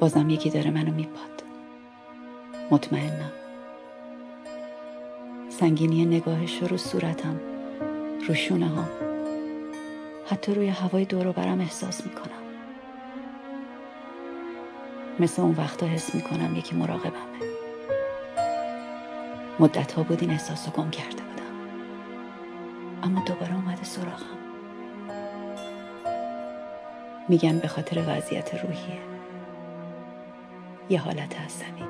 بازم یکی داره منو میپاد. مطمئنم. سنگینی نگاهش رو صورتم رو شونه ها حتی روی هوای دور برم احساس می‌کنم. مثل اون وقتا حس می‌کنم یکی مراقبمه. مدت ها بود این احساس رو گم کرده بودم. اما دوباره اومده سراغم. میگن به خاطر وضعیت روحیه. یه حالت عصبی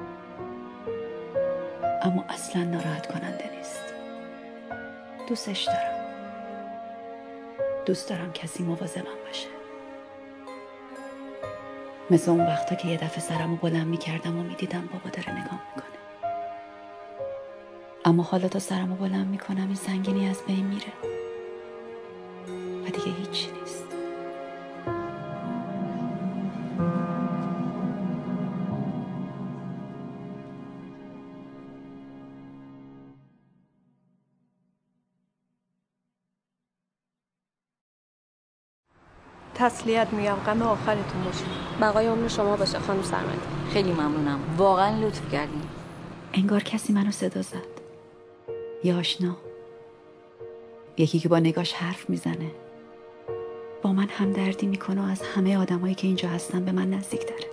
اما اصلا ناراحت کننده نیست. دوستش دارم. دوست دارم کسی مواظبم باشه. مثل اون وقتا که یه دفعه سرمو بلند می‌کردم و می‌دیدم بابا داره نگاه می‌کنه. اما حالا تا سرمو بلند می‌کنم این سنگینی از بین میره. تسلیت میگم غم آخرتون باشه. بقای عمر شما باشه خانم سرمدی خیلی ممنونم. واقعا لطف کردین. انگار کسی منو صدا زد. یا آشنا. یکی که با نگاش حرف می‌زنه. با من همدردی می‌کنه و از همه آدمایی که اینجا هستن به من نزدیک داره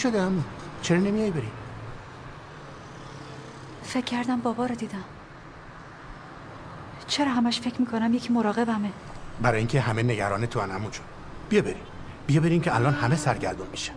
شده امو چرا نمیای بریم فکر کردم بابا رو دیدم. چرا همش فکر می‌کنم یکی مراقبمه؟ برای اینکه همه نگران تو ان بیا بریم. بیا بریم که الان همه سرگردون میشه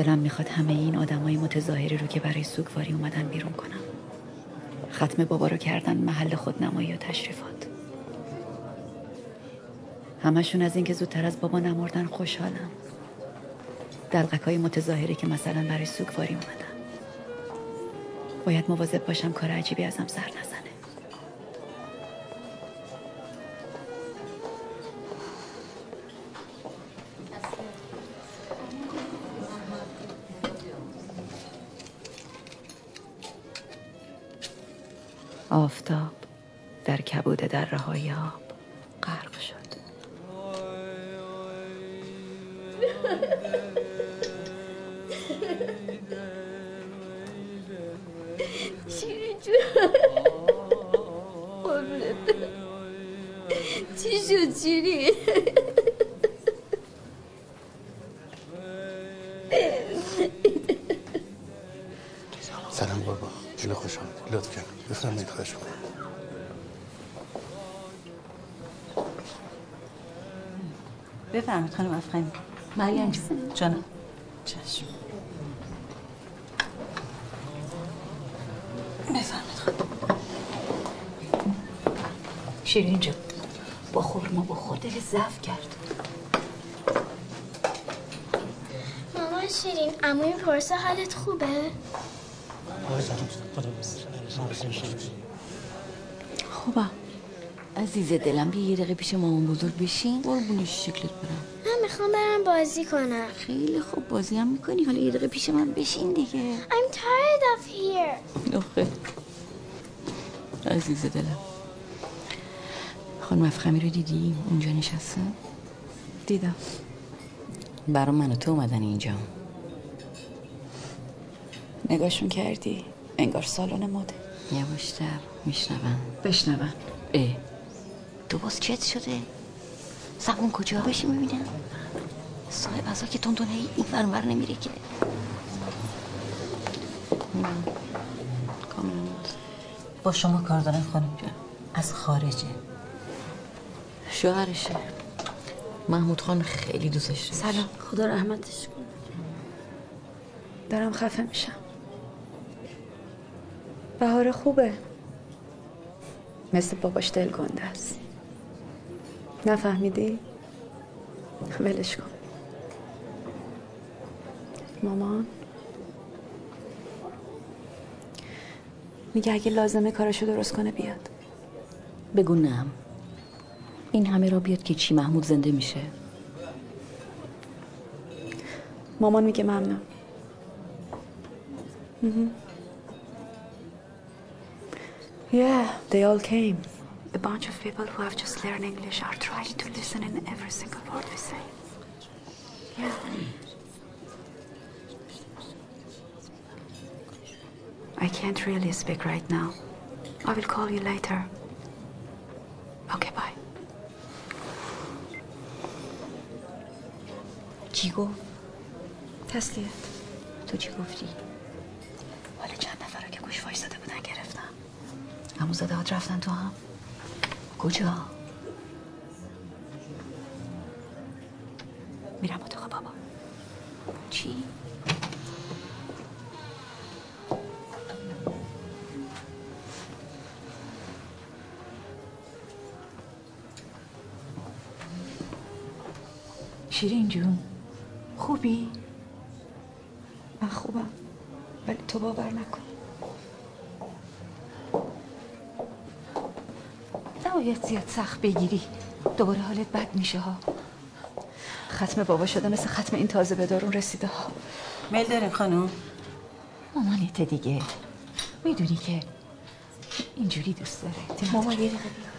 دلم می‌خواد همه این آدمای متظاهری رو که برای سوگواری اومدن بیرون کنم. ختم بابا رو کردن محل خودنمایی و تشریفات. همشون از اینکه زودتر از بابا نمردن خوشحالم. دلقک های متظاهری که مثلا برای سوگواری اومدن. باید مواظب باشم کار عجیبی ازم سر نزنه. رهای آب غرق شد. شیرین جون چی شد شیرین سلام بابا خیلی خوش آمدید لطف کردم بفرمایید خواهش می‌کنم بفرمایید خانم افغانی. مریم جون جانم. چشم. بفرمایید خانم. شیرین جون با خورما با خود دل ضعف کرد. مامان شیرین اموی پرسه حالت خوبه؟ خوبم. عزیز دلم بیا یه دقیقه پیش مامان بزرگ بشین. قربونش شکلت برم. من می‌خوام برم بازی کنم. خیلی خوب بازی هم می‌کنی. حالا یه دقیقه پیش من بشین دیگه. I'm tired of here. آخه. عزیز دلم. خانم افخمی رو دیدی؟ اونجا نشسته؟ دیدم. برا من و تو اومدن اینجا. نگاهشون کردی؟ انگار سالن مده یواشتر میشنون بشنون. اه. تو باز چت شده؟ زبون کجا بشی می‌بینم؟ صاحب ازا که تندونه ای این ورمر نمیره که. با شما کار دارم خانم جان. از خارجه. شوهرشه. محمود خان خیلی دوستش داشت. سلام. خدا رحمتش کن دارم خفه میشم. بهار خوبه. مثل باباش دل گنده است. نفهمیدی؟ ولش کن مامان میگه اگه لازمه کارشو درست کنه بیاد بگو نم این همه را بیاد که چی محمود زنده میشه مامان میگه ممنون. Yeah, they all came. A bunch of people who have just learned English are trying to listen in every single word we say. Yeah. I can't really speak right now. I will call you later. Okay, bye. چی گفت؟ تسلیت. تو چی گفتی؟ حالا چند نفر رو که گوش وایساده بودن گرفتم همون زدهات رفتن تو هم کجا میرم اتاق بابا چی؟ شیرین جون خوبی؟ من خوبم ولی تو باور نکن نباید زیاد سخت بگیری. دوباره حالت بد میشه ها. ختم بابا شده مثل ختم این تازه به دارون رسیده ها. میل داریم خانم. مامانت دیگه. می‌دونی که اینجوری دوست داره. ماما یه دقیقه.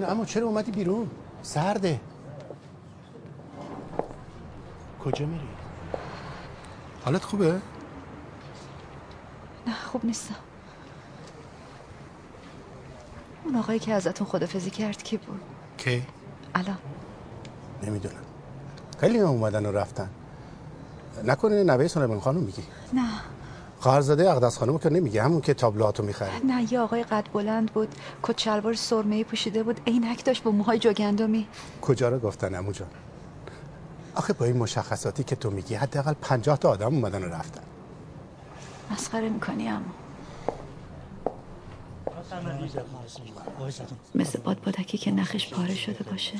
جان اما چرا اومدی بیرون؟ سرده. کجا میری؟ حالت خوبه؟ نه خوب نیستم. اون آقایی که ازتون خدافزی کرد کی بود؟ کی؟ الان. نمی‌دونم. خیلی اومدن و رفتن. نکنه نوه سلیمان خانم میگی. نه. خواهرزاده اقدس خانم که نمیگه همون که تابلوهاتو می‌خره نه یه آقای قد بلند بود. کت شلوار سرمه‌ای پوشیده بود. عینک داشت با موهای جوگندمی. کجا رو گفتن امو جان؟ آخه با این مشخصاتی که تو میگی حداقل پنجاه تا آدم اومدن و رفتن. مسخره می‌کنی اما مثل بادبادکی که نخش پاره شده باشه.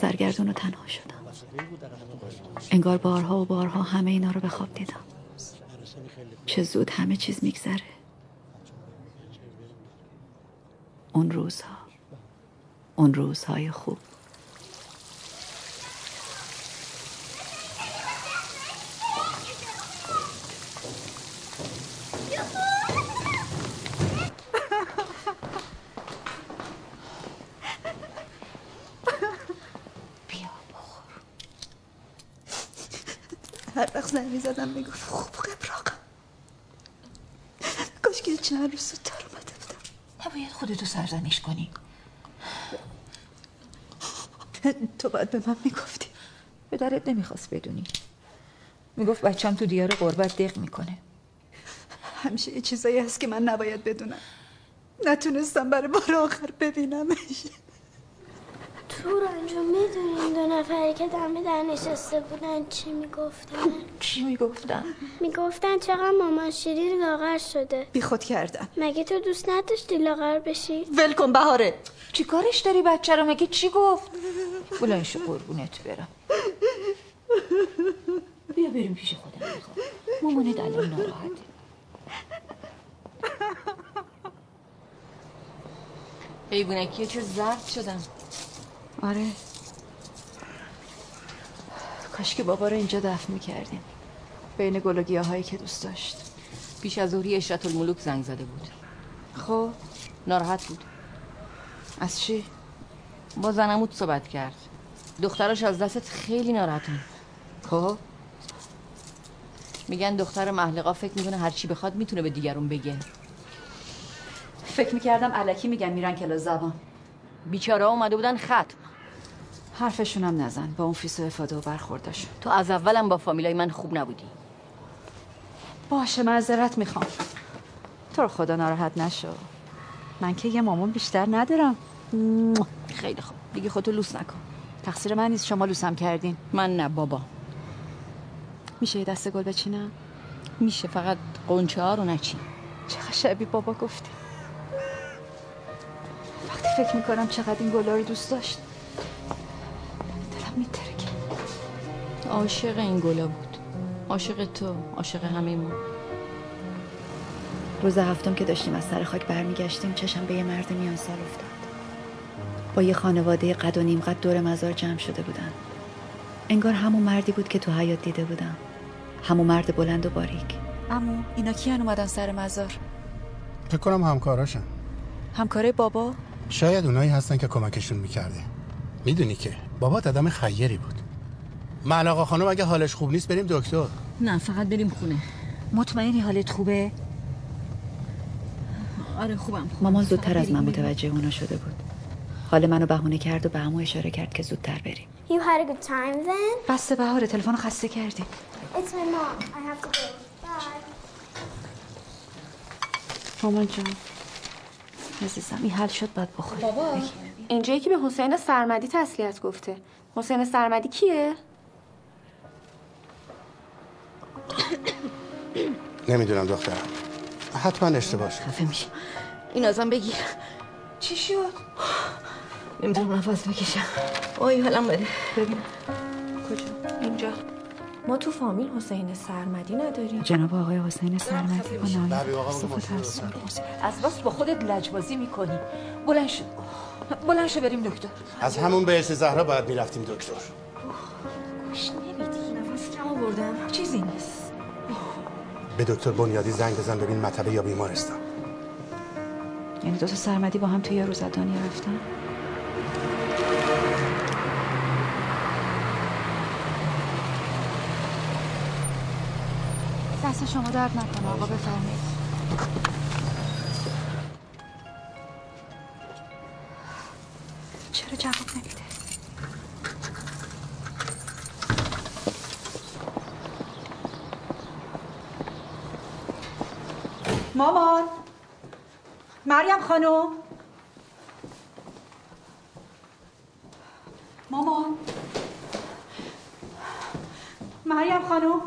سرگردون و تنها شدم. انگار بارها و بارها همه اینا رو به خواب دیدم. چه زود همه چیز میگذره. اون روزها. اون روزهای خوب. هر وقت زنگ می‌زدم می‌گفت خوب قبراقم کاش که چند روز زودتر اومده بودم. نباید خودتو سرزنش کنی. تو باید به من می‌گفتی. پدرت نمی‌خواست بدونی. می‌گفت بچم تو دیار قربت دق می‌کنه. همیشه یه چیزایی هست که من نباید بدونم. نتونستم برای بار آخر ببینمش. تو تورنجو می‌دونین دو نفری که دم در نشسته بودن چی می‌گفتن؟ چی می‌گفتم می‌گفتن چقدر مامان شیرین لاغر شده. بی خود کردن. مگه تو دوست نداشتی لاغر بشی؟ ول کن بهاره. چی کارش داری بچه رو؟ مگه چی گفت؟ بلند شو قربونت برم. بیا بریم پیش خودم. می‌خوام مامانت الان ناراحته حیوانکیه چه زرد شدم. آره. کاش که بابا رو اینجا دفن می‌کردیم. بین گل و گیاهایی که دوست داشت. پیش از ظهری اشرت الملوک زنگ زده بود. خب؟ ناراحت بود. از چی؟ با زنموت صحبت کرد. دختراش از دستت خیلی ناراحتن خب؟ میگن دختر محلقا فکر می‌کنه هر چی بخواد می‌تونه به دیگرون بگه. فکر می‌کردم الکی میگن میرن کلاس زبان. بیچاره اومده بودن ختم. حرفشونم نزن. با اون فیس و افاده و برخورداشون تو از اولم با فامیلای من خوب نبودی. باشه معذرت می‌خوام. تو رو خدا ناراحت نشو. من که یه مامان بیشتر ندارم. خیلی خوب. دیگه خودتو لوس نکن. تقصیر من نیست. شما لوسم کردین. من نه بابا. میشه یه دست گل بچینم؟ میشه فقط قنچه ها رو نچین. چقدر شبیه بابا گفتی. وقتی فکر می‌کنم چقدر این گلا رو دوست داشت دلم میترکه. عاشق این گلا بود. عاشق تو عاشق همه ما. روز هفتم که داشتیم از سر خاک برمیگشتیم چشم به یه مرد میان سال افتاد. با یه خانواده قد و نیم قد دور مزار جمع شده بودن. انگار همون مردی بود که تو حیات دیده بودم. همون مرد بلند و باریک. امو اینا کیان اومدن سر مزار؟ فکر کنم همکاراشن. همکاره بابا؟ شاید اونایی هستن که کمکشون می‌کرده. می‌دونی که بابات آدم خیری بود. معلاقا خانم اگه حالش خوب نیست بریم دکتر. نه فقط بریم خونه. مطمئنی حالت خوبه؟ آره خوبم مامان زودتر از من متوجه اونا شده بود. حال منو بهونه کرد و به عمو اشاره کرد که زودتر بریم. You had a good time then? بسته بهاره تلفن خسته کردی It's my mom. I have to go. Bye. مامان جان. عزیزم این حل شد باید بخوری بابا. اینجایی که به حسین سرمدی تسلیت گفته. حسین سرمدی کیه؟ نمی‌دونم دخترم. حتما اشتباه شد. خفه میشه این ازم بگیر. چی شد؟ نمی‌تونم نفس بکشم. آی حالم بده. ببین. کجا؟ اینجا. ما تو فامیل حسین سرمدی نداریم. جناب آقای حسین سرمدی با بله، نام صفت ترسون از بس با خودت لجبازی می‌کنی. بلند شو. بلند شو بریم دکتر. از همون به زهرا باید می‌رفتیم دکتر. گوش نمیدی. نفس کم آوردم. چیزی نیست. به دکتر بنیادی زنگ بزن ببین مطبه یا بیمارستان. یعنی دو تا سرمدی با هم توی یه روز از دنیا رفتن؟ دست شما درد نکنه آقا بفرمایید. چرا جواب نمیده؟ مامان. مریم خانم مامان مریم خانم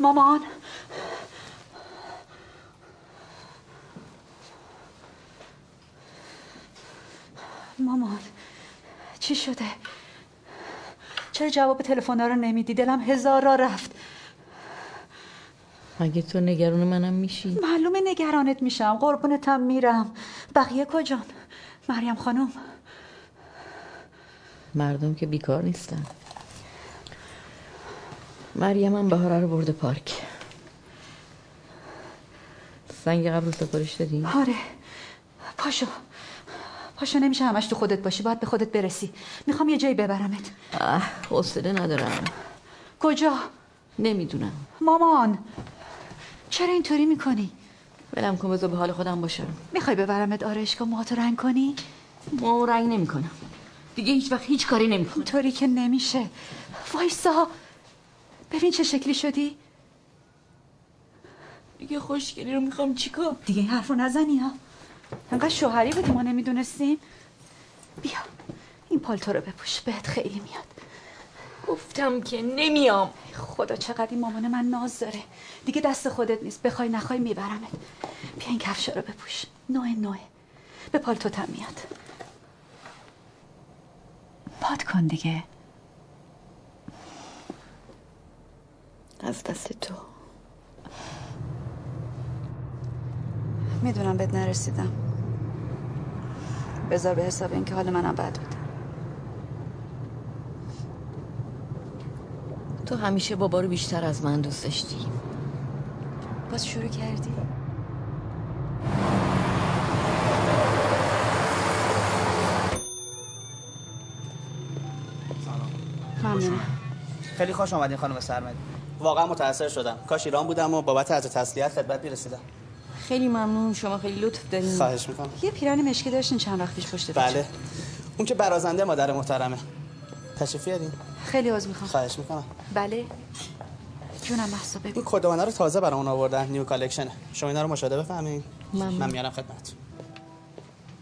مامان مامان چی شده چرا جواب تلفن رو نمیدی. دلم هزار را رفت. اگه تو نگران منم میشی؟ معلومه نگرانت میشم. قربونتم میرم. بقیه کجان؟ مریم خانم. مردم که بیکار نیستن. مریم هم بهاره رو برده پارک. سنگ قبل سفارش دادی؟ آره. پاشو. پاشو نمیشه همش تو خودت باشی باید به خودت برسی. می‌خوام یه جایی ببرمت. حوصله ندارم. کجا؟ نمی‌دونم. مامان چرا اینطوری می‌کنی؟ ولم کن بذار به حال خودم باشم. می‌خوای ببرمت آرایشگاه موهاتو رنگ کنی؟ ما رنگ نمی‌کنم. دیگه هیچ وقت هیچ کاری نمی‌کنم. اینطوری که نمیشه. وایسا. ببین چه شکلی شدی. دیگه خوشگلی رو می‌خوام چیکار؟ دیگه این حرف رو نزنی ها. انقدر شوهری بودی ما نمی‌دونستیم. بیا این پالتو رو بپوش بهت خیلی میاد. گفتم که نمیام. خدا چقدر این مامان من ناز داره. دیگه دست خودت نیست. بخوای نخوای میبرمت. بیا این کفش رو بپوش. نوع نوع به پالتو تم میاد. پاد کن دیگه. از دست تو. می‌دونم بهت نرسیدم. بذار به حساب اینکه حال منم بد بوده. تو همیشه بابا رو بیشتر از من دوست داشتی. باز شروع کردی؟ ممنونم. خیلی خوش آمدین خانم سرمدی واقعا متاثر شدم. کاش ایران بودم و بابت از تسلیت خدمت می‌رسیدم. خیلی ممنون. شما خیلی لطف دارین. خواهش می‌کنم. یه پیران مشکی داشتین چند وقت پیش پشت بله. اون که برازنده مادر محترمه. تشریف بیارین. خیلی عذر می‌خوام. خواهش می‌کنم. بله. جونم محسا بگو. این کدومانه رو تازه برای اون آوردن نیو کالکشنه. شما اینا رو مشاهده بفهمین ممنون. من میارم خدمت.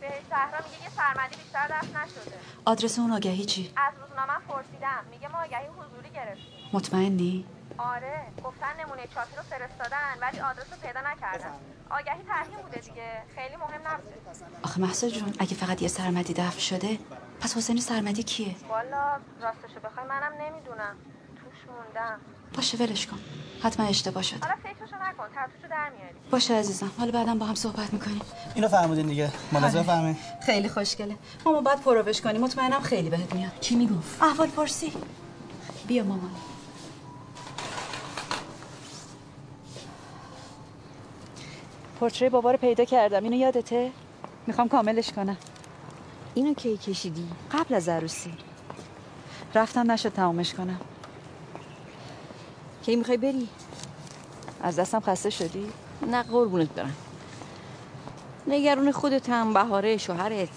به صحرا میگه یه سرمدی بیشتر دست نشده. آدرس اون آگهی چی؟ از روزنامه پرسیدم. میگه ما آگهی حضوری گرفتیم. مطمئنی؟ آره گفتن نمونه چاپی رو فرستادن ولی آدرس رو پیدا نکردن. آگهی ترهیم بوده دیگه. خیلی مهم نبوده آخه محسا جون اگه فقط یه سرمدی دفن شده پس حسین سرمدی کیه؟ والا راستشو بخوای منم نمی‌دونم. توش موندم. باشه ولش کن. حتما اشتباه شد حالا فکرشو نکن ترتوشو در میاری. باشه عزیزم. حالا بعدم با هم صحبت می‌کنیم. اینو فرمودین دیگه. ملاحظه بفهمین خیلی خوشگله. ماما باید پروش کنی. مطمئنم خیلی بهت میاد. چی می‌گفت؟ احوال پرسی. بیا مامان. پورتری بابا رو پیدا کردم. اینو یادته؟ می‌خوام کاملش کنم. اینو کی کشیدی؟ قبل از عروسی. رفتم نشد تمامش کنم. کی می‌خوای بری؟ از دستم خسته شدی؟ نه قربونت برم. نگرون خودت هم بهاره شوهرت.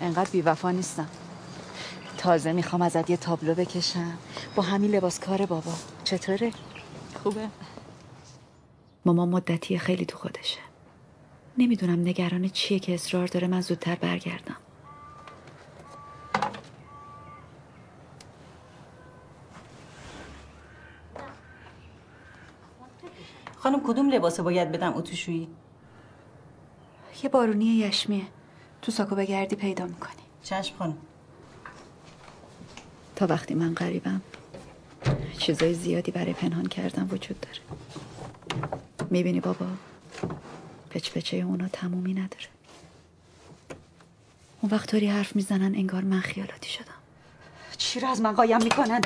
انقدر بیوفا نیستم. تازه می‌خوام ازت یه تابلو بکشم. با همین لباس کار بابا. چطوره؟ خوبه. ماما مدتی خیلی تو خودشه. نمی‌دونم نگران چیه که اصرار داره من زودتر برگردم. خانم کدوم لباسه باید بدم اتوشویی؟ یه بارونی یشمیه. تو ساکو بگردی پیدا می‌کنی. چشم خانم. تا وقتی من غریبم چیزای زیادی برای پنهان کردن وجود داره. می‌بینی بابا؟ پچ پچه اونا تمومی نداره. اون وقت طوری حرف می‌زنن انگار من خیالاتی شدم. چی رو از من قایم می‌کنن؟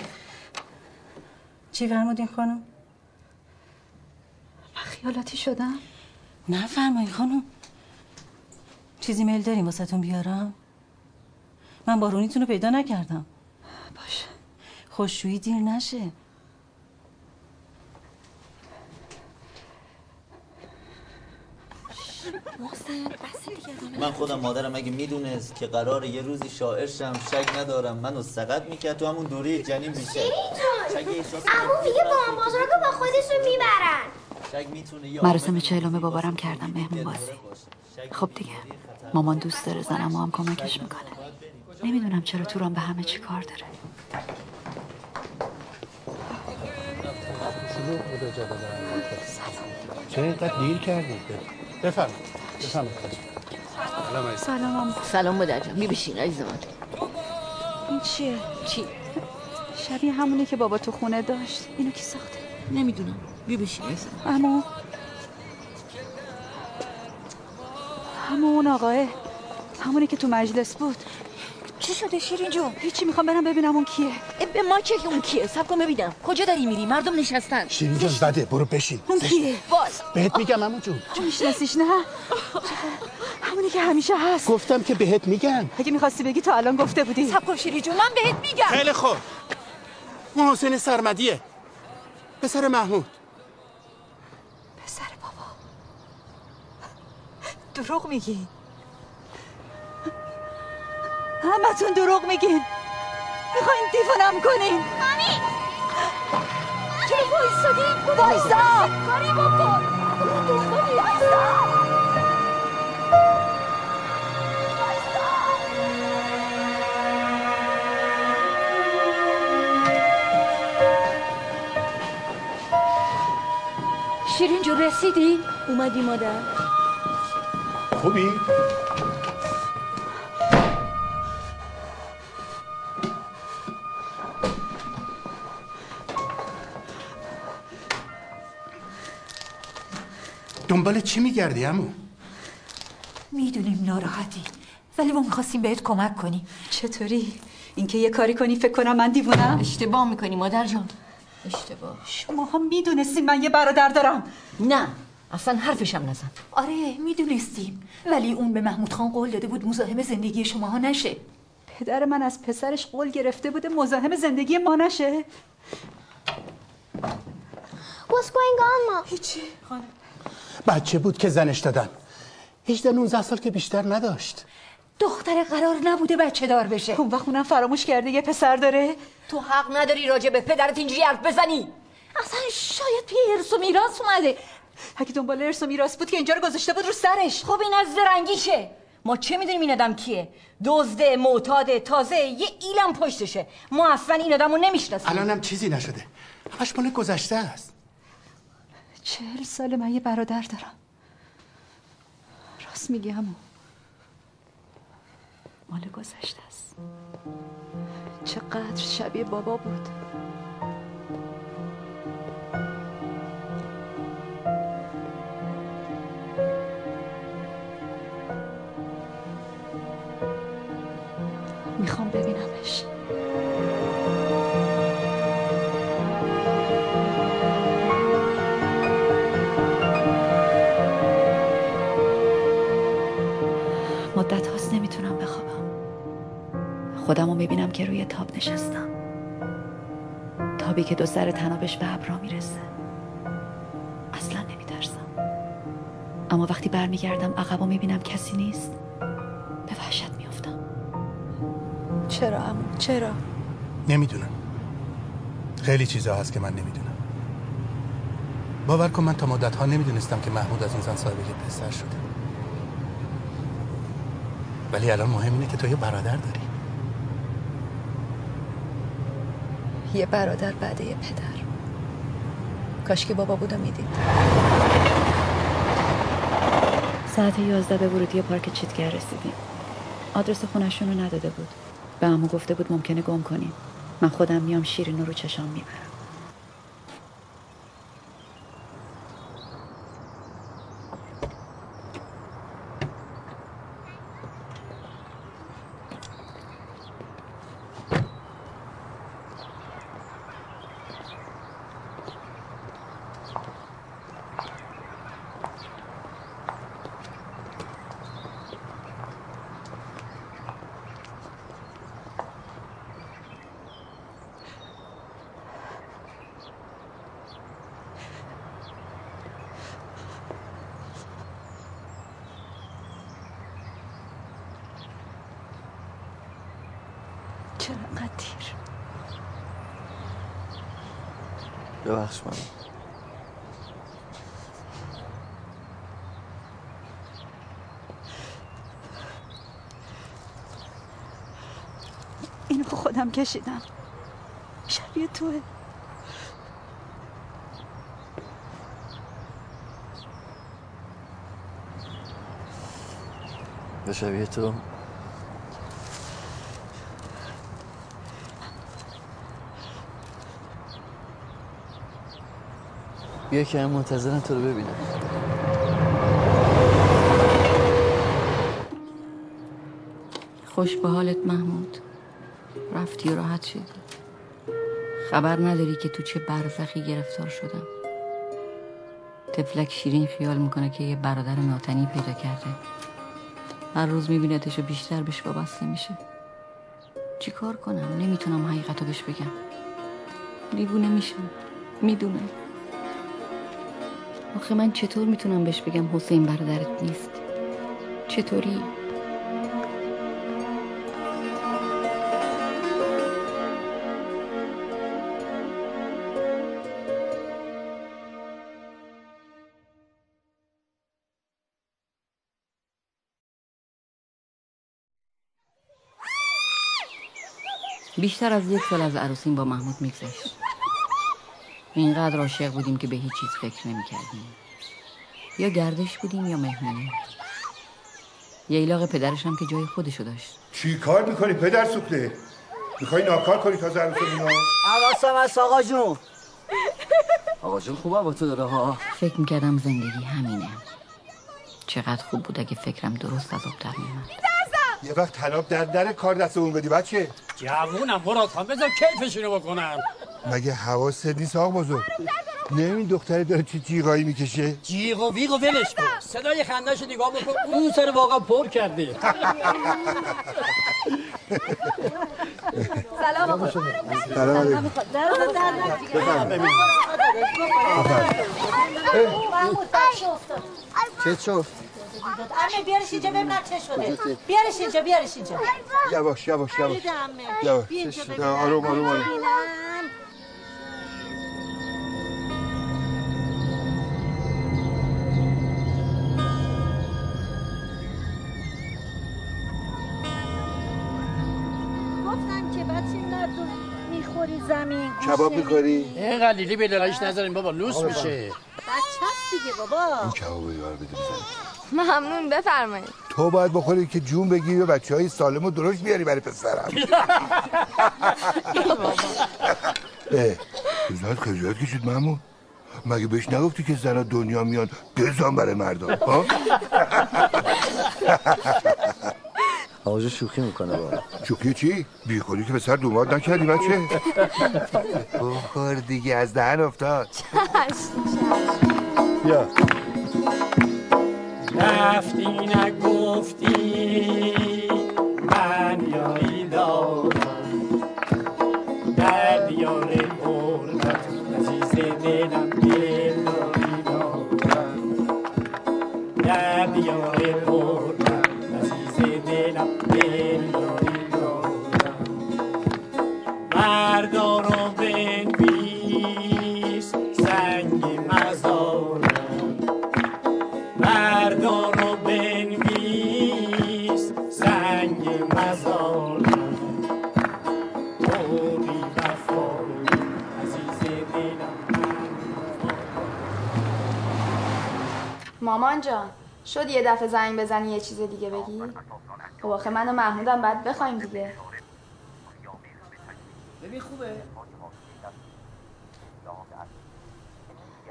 چی فرمودین خانم؟ من خیالاتی شدم. نه فرمایین خانم. چیزی میل داریم واسهتون بیارم؟ من بارونیتون رو پیدا نکردم. باشه. خوششویی دیر نشه. من خودم مادرم اگه می‌دونست که قرار یه روزی شاعر شم شک ندارم منو سقط می‌کرد تو همون دوره جنین میشه. امو میگه با بازار رو با خودشون می‌برن. شک می‌تونه یه مراسم چهلم بابارم کردم مهمون بازی خب دیگه مامان دوست داره زنم هم کمکش می‌کنه. نمی‌دونم چرا توران به همه چی کار داره. چه اینقدر دیر کردید بفرمایید. بفرمایید سلام. سلام مامان سلام مادر جان میبشین عزیز من این چیه؟ چی؟ شبیه همونه که بابا تو خونه داشت. اینو کی ساخته؟ نمی‌دونم. بیبشین عزیز. اما همون اون آقاه. همونی که تو مجلس بود. چی شده شیرین جون؟ هیچی می‌خوام برم ببینم اون کیه. به ما چه اون کیه؟ سب کن ببینم. کجا داری میری؟ مردم نشستن. شیرین جان بده برو بشین. اون کیه؟ باز. بهت میگم امو جون. تو میشناسیش نه؟ همونی که همیشه هست. گفتم که بهت میگم اگه می‌خواستی بگی تا الان گفته بودی. سب کن شیرین جون من بهت میگم. خیلی خوب. اون حسین سرمدیه. پسر محمود. پسر بابا. دروغ میگی. همه تون دروغ میگین. می‌خواین دیوونم کنین. مامی چه وایسادی بایستا کاری بکن! وایسا! شیرین جو رسیدی؟ اومدی مادر. خوبی؟ دنبال چی میگردی امو؟ می‌دونیم ناراحتی ولی ما می‌خواستیم بهت کمک کنیم. چطوری؟ اینکه یه کاری کنی فکر کنم من دیوونم؟ اشتباه می‌کنی مادر جان. اشتباه. شما هم می‌دونستیم من یه برادر دارم. نه اصلا حرفشم نزن. آره می‌دونستیم. ولی اون به محمود خان قول داده بود مزاحم زندگی شما نشه. پدر من از پسرش قول گرفته بوده مزاحم زندگی ما نشه. What's going on, Mom? هیچی. خانم. بچه بود که زنش دادن. 18 19 سال که بیشتر نداشت. دختر قرار نبوده بچه دار بشه. اون وقت اونم فراموش کرده یه پسر داره. تو حق نداری راجع به پدرت اینجوری حرف بزنی. اصلا شاید توی ارث و میراث اومده. اگه دنبال ارث و میراث بود که اینجا رو گذاشته بود رو سرش. خب این از زرنگیشه ما چه می‌دونیم این آدم کیه؟ دزده معتاده تازه یه ایلم پشتشه. ما اصلا این آدم رو نمی‌شناسیم. الانم چیزی نشده. همش مال گذشته است. چهل سال من یه برادر دارم. راست میگی همون مال گذشته است. چقدر شبیه بابا بود. می‌خوام ببینمش. خودم رو می‌بینم که روی تاب نشستم. تابی که دو سر تنابش به ابرا می‌رسه. اصلا نمیترسم. اما وقتی برمیگردم عقب می‌بینم کسی نیست به وحشت میافتم. چرا امو چرا؟ نمی‌دونم. خیلی چیزا هست که من نمی‌دونم. باور کن من تا مدت ها نمی‌دونستم که محمود از اون زن صاحب یه پسر شده. ولی الان مهم اینه که تو یه برادر داری. یه برادر بعد یه پدر. کاش که بابا بود و می‌دید. ساعت یازده به ورودی پارک چیتگر رسیدیم. آدرس خونشون رو نداده بود. به امو گفته بود ممکنه گم کنیم. من خودم میام شیرین رو چشام می‌برم چرا انقدر دیر ببخش من کشیدم. شبیه توه. به شبیه تو. بیا که من منتظرم تو رو ببینم. خوش به حالت محمود. رفتی و راحت شدی. خبر نداری که تو چه برزخی گرفتار شدم. تفلک شیرین خیال می‌کنه که یه برادر ناتنی پیدا کرده. هر روز میبینتش و بیشتر بهش وابسته میشه. چی کار کنم؟ نمی‌تونم حقیقتو بهش بگم. دیوونه میشم. می‌دونم. آخه من چطور می‌تونم بهش بگم حسین برادرت نیست؟ چطوری؟ بیشتر از یک سال از عروسیم با محمود میگذشت. اینقدر عاشق بودیم که به هیچ چیز فکر نمی کردیم یا گردش بودیم یا مهمونی. یه ایلاق پدرش هم که جای خودشو داشت. چی کار می‌کنی پدر سوخته؟ می‌خوای ناکار کنی تا زن مینا حواسم از آقا جون. آقا جون خوبه با تو داره ها؟ فکر می‌کردم زندگی همینه. چقدر خوب بود اگه فکرم درست از در میومد یه وقت طلاق در در کار دست اون بدی بچه. جوونم مراد خان بذار کیفشونو بکنم. مگه حواست نیست آقا بزرگ؟ نه این دختره داره چی جیغایی می‌کشه. جیغ و ویغ و ولش کن. صدای خندش نگاه بکن. اون سر واقعا پر کرده. سلام سلام چه شد؟ امه بیارش اینجا ببینم چه شده. بیارش اینجا بیارش اینجا. یواش یواش یواش. یواش. آروم آروم آروم. گفتم که بچه ندون می‌خوری زمین. کباب می‌خوری؟ این قلیلی به دلایش نذارین بابا لوس میشه. بچه هست دیگه بابا. این کباب یار بده بزن ممنون بفرمایید. تو باید بخوری که جون بگیری و بچه های سالم و درشت بیاری برای پسرم. اه زد خجالت کشید مامون. مگه بهش نگفتی که زنها دنیا میان بزن برای مردم ها؟ آقا شوخی می‌کنه با شوخی چی؟ بیخوری که به سر دوماد نکردی بچه. بخور دیگه از دهن افتاد. یا رفتی نگفتی من یاری دارم. در دیار غربت عزیز دلم دل داری دارم. در دیار مامان جان شد یه دفعه زنگ بزنی یه چیز دیگه بگی؟ خب آخه من و محمودم بعد بخوایم دیگه. ببین خوبه؟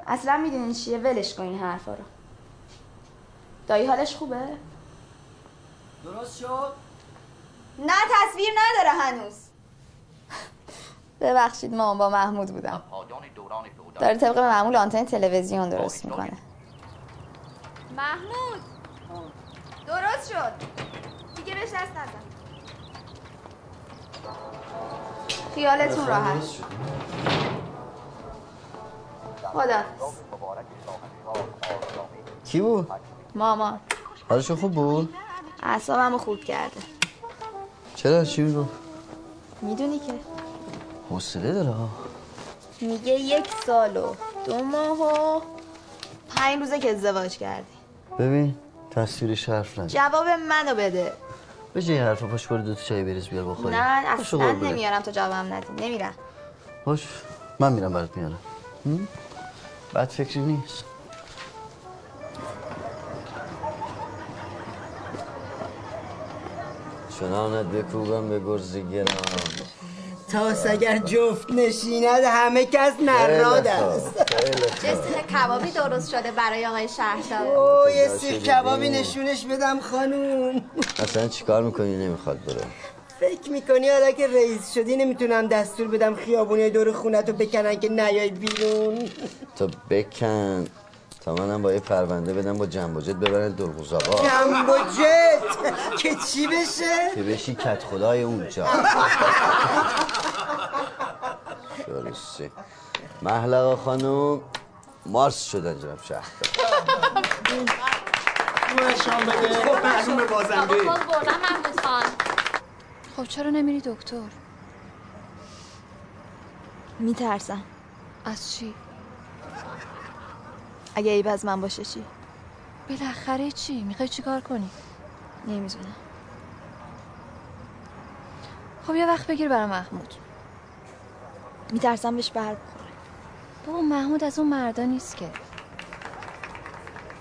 اصلا می‌دونین چیه؟ ولش کن این حرفا رو. دایی حالش خوبه؟ درست شد؟ نه تصویر نداره هنوز. ببخشید مامان با محمود بودم. داره طبق معمول آنتن تلویزیون درست می‌کنه. محمود. درست شد. دیگه بهش دست نزن. خیالتون راحت. خدا کی بود؟ مامان حالشون خوب بود؟ اعصابمو خورد کرده. چرا؟ چی میگو؟ می‌دونی که. حوصله داره میگه یک سال و دو ماه و پنج روزه که ازدواج کردی. ببین تصویرش حرف نزن جواب منو بده. به جای حرفا پاش برو دو تا چای بریز بیار بخوری نه اصلا. نمیارم تا جوابم ندی نمیرم. باش من میرم برات میارم؟ بد فکری نیست. چنانت بکوبم به گرز گرم تاس اگر جفت نشیند همه کس نراد است. چه سیخ کبابی درست شده برای آقای شهردار اوه یه سیخ کبابی نشونش بدم خانوم. اصلا چیکار می‌کنی؟ نمی‌خواد برو فکر می‌کنی حالا که رئیس شدی نمی‌تونم دستور بدم خیابونی دور خونتو بکنن که نیای بیرون؟ تو بکن. تا منم با یه پرونده بدم با جنباجت ببرن دلغوز آقا جنب و جت که چی بشه؟ که بشی کت خدای اونجا. شورشی محلقا خانوم مارس شدن جناب شهر. بده خب معلومه بازنده بردم محمود خان خب چرا نمیری دکتر؟ میترسم. از چی؟ اگه عیب از من باشه چی؟ بالاخره چی؟ می‌خوای چیکار کنی؟ نمی‌دونم. خب یه وقت بگیر برای محمود. میترسم بهش بر بخوره. بابا محمود از اون مردا نیست که.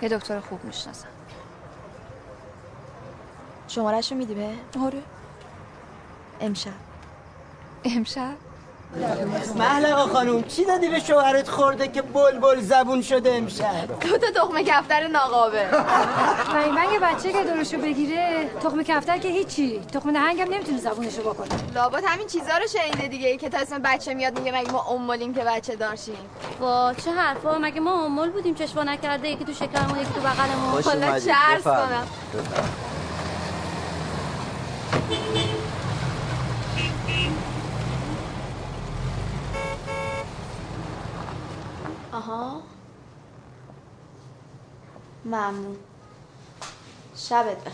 یه دکتر خوب می‌شناسم. شمارش رو میدی به؟ آره. امشب. امشب؟ محلقا خانوم چی دادی به شوهرت خورده که بل بل زبون شده امشب؟ دو تا تخمه کفتر ناقابه و من یه بچه که درشو بگیره تخم کفتر که هیچی. تخم نهنگم نمی‌تونه زبونشو بکنه. لابد همین چیزا رو شنیده دیگه. که تا اسم بچه میاد میگه مگه ما امولیم که بچه دارشیم وا چه حرفا؟ مگه ما امول بودیم چشوا نکرده یکی تو شکرمون یکی تو بغلمون؟ چه عرض کنم. آها. ممنون. شبت بخیر.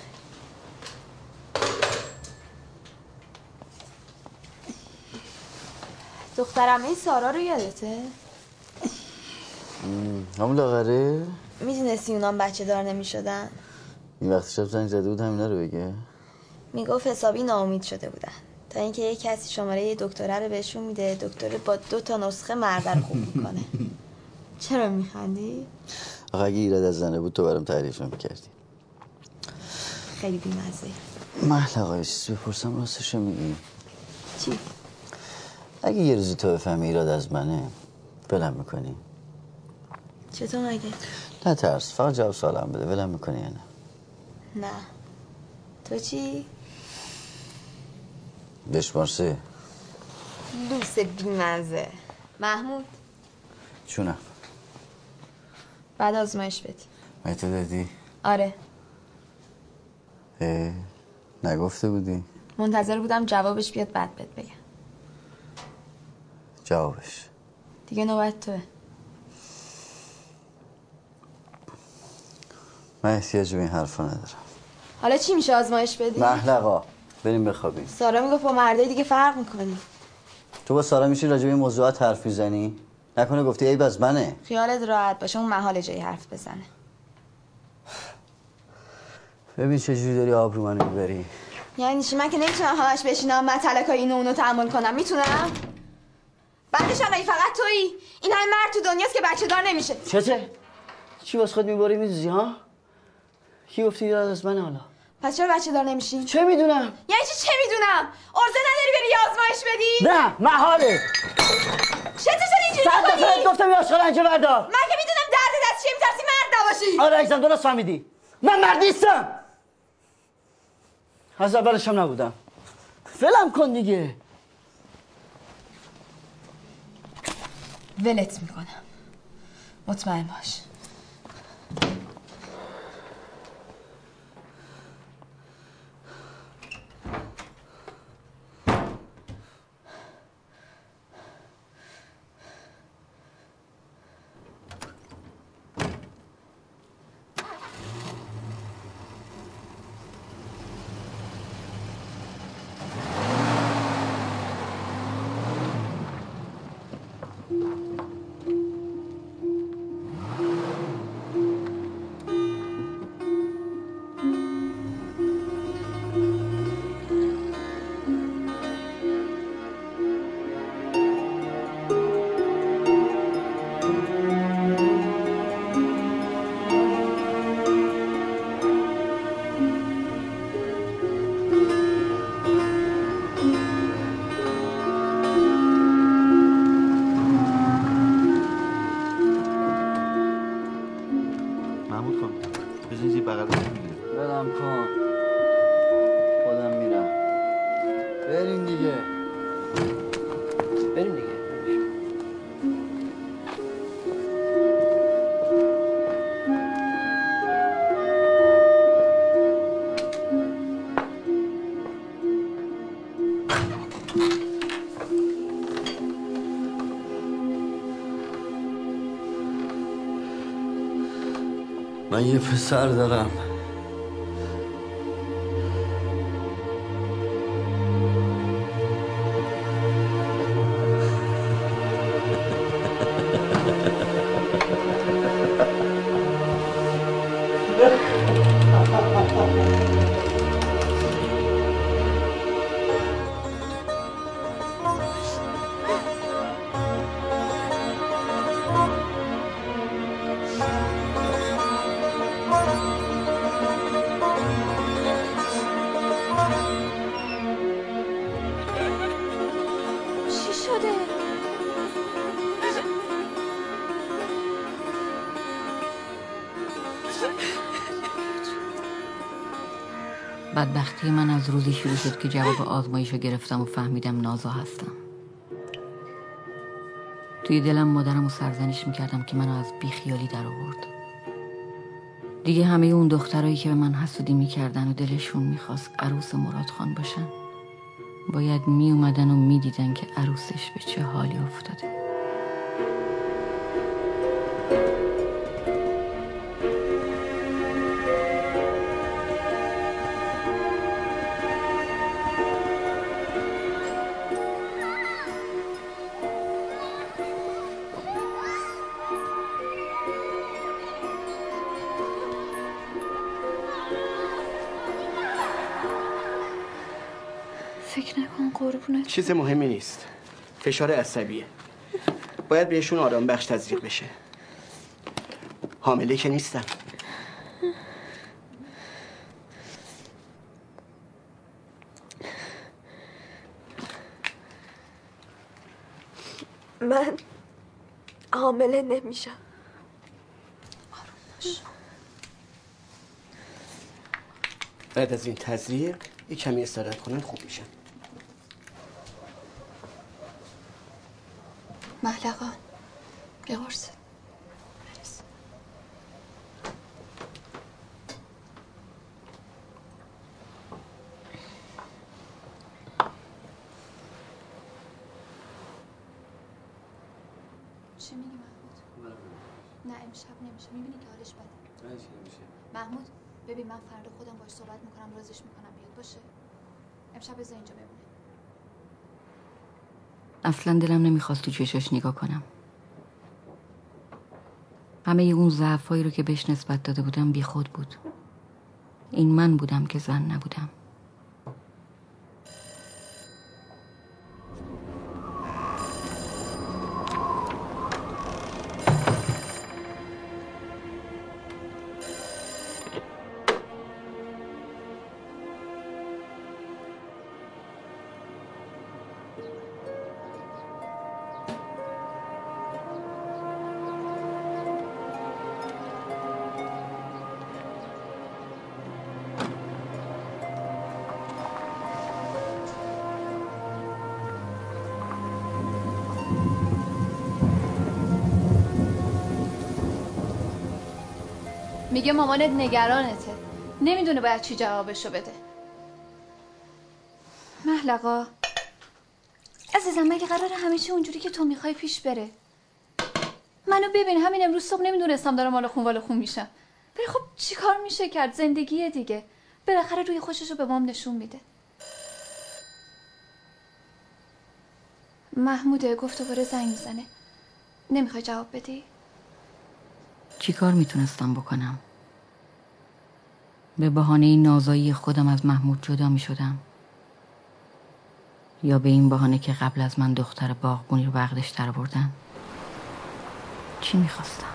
دخترمه سارا رو یادته؟ همون لاغره می‌دونستی اونام بچه دار نمی شدن؟ این وقت شب زنگ زده بود همینا رو بگه. می‌گفت حسابی ناامید شده بودن. تا اینکه یه کسی شماره یه دکتره رو بهشون میده دکتر با دو تا نسخه مرد رو خوب می‌کنه. چرا میخندی؟ آخه اگه ایراد از زنه بود تو برام تعریف می‌کردی خیلی بیمزه. محلقا یه چیز بپرسم راستشو میگی؟ چی؟ اگه یه روزی تو بفهمی ایراد از منه ولم می‌کنی. چطور مگه؟ نه ترس فقط جواب سوالم بده ولم می‌کنی یا نه؟ نه. تو چی؟ بشمار سه لوس بیمزه. محمود؟ چونم بعد آزمایش بدی. مگه تو دادی؟ آره. اه نگفته بودی؟ منتظر بودم جوابش بیاد بعد بهت بگم. جوابش. دیگه نوبت توه. من احتیاج به این حرفا ندارم. حالا چی میشه آزمایش بدی؟ محلقا بریم بخوابیم. سارا می‌گفت با مردای دیگه فرق می‌کنی. تو با سارا میشی راجع به این موضوعات حرف می‌زنی؟ نکنه گفتی عیب از منه. خیالت راحت باشه اون محال جایی حرف بزنه. ببین چجوری داری آبرو منو می‌بری. یعنی چی؟ من که نمی‌تونم همش بشینم مطلق اینو اونو تحمل کنم. می‌تونم؟ بعدش هم فقط تویی. این همه مرد تو دنیاست که بچه دار نمیشه. چته چی واسه خود می‌بری میدوزی ها؟ کی گفتی ایراد از منه حالا؟ پس چرا بچه دار نمیشی؟ چه می‌دونم؟ یعنی چی؟ چه می‌دونم؟ ارزه نداری بری آزمایش بدی؟ نه محاله. چه تو چرا اینجوری صد؟ دفعه گفتم یه آشغال انجه بردار من که می‌دونم درد دست چیه میترسی مرد نباشی. آره عزیزم درست فهمیدی. من مرد نیستم. از اولش هم نبودم. فلم کن دیگه. ولت می‌کنم. مطمئن باش. یه پسر دارم. شروع شد که جواب آزمایش رو گرفتم و فهمیدم نازا هستم. توی دلم مادرم رو سرزنش می‌کردم که منو از بیخیالی در آورد. دیگه همه اون دخترایی که به من حسودی می‌کردن و دلشون می‌خواست عروس مراد خان باشن باید میومدن و می‌دیدن که عروسش به چه حالی افتاده. چیز مهمی نیست. فشار عصبیه. باید بهشون آرام بخش تزریق بشه. حامله که نیستم من حامله نمیشم. بعد از این تزریق یه کمی استراحت کنن خوب میشن محلقا بقرص چی میگی محمود؟ نه امشب نمیشه می‌بینی که حالش بده محمود ببین من فردا خودم باش صحبت می‌کنم رازش می‌کنم بیاد باشه امشب بذار اینجا بمونه اصلا دلم نمی‌خواست تو چشاش نگاه کنم. همه اون ضعفایی رو که بهش نسبت داده بودم بیخود بود. این من بودم که زن نبودم. میگه مامانت نگرانته. نمی‌دونه باید چی جوابشو بده. محلقا عزیزم مگه قراره همه چی اونجوری که تو می‌خوای پیش بره؟ منو ببین همین امروز صبح نمی‌دونستم دارم مال خون خون میشم. ولی خب چیکار میشه کرد؟ زندگیه دیگه. بالاخره روی خوشش رو به مام نشون میده. محموده گفت دوباره زنگ می‌زنه. نمی‌خوای جواب بدی؟ چی کار می‌تونستم بکنم؟ به بهانه نازایی خودم از محمود جدا می‌شدم یا به این بهانه که قبل از من دختر باغبونی رو بغدش در بردن چی می‌خواستم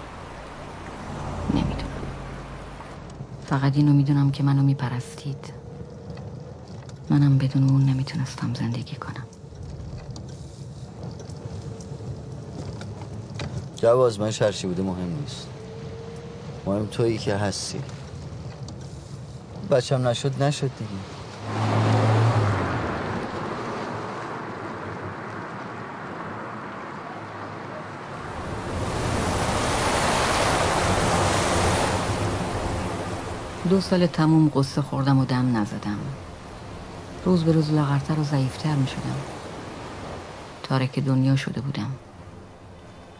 نمی‌دونم. فقط اینو می‌دونم که منو میپرستید منم بدون اون نمی‌تونستم زندگی کنم. جواب آزمایش هرچی بوده مهم نیست. مهم تویی که هستی. بچم نشد نشد دیگه. دو سال تموم قصه خوردم و دم نزدم. روز به روز لاغرتر و ضعیفتر می شدم تارک دنیا شده بودم.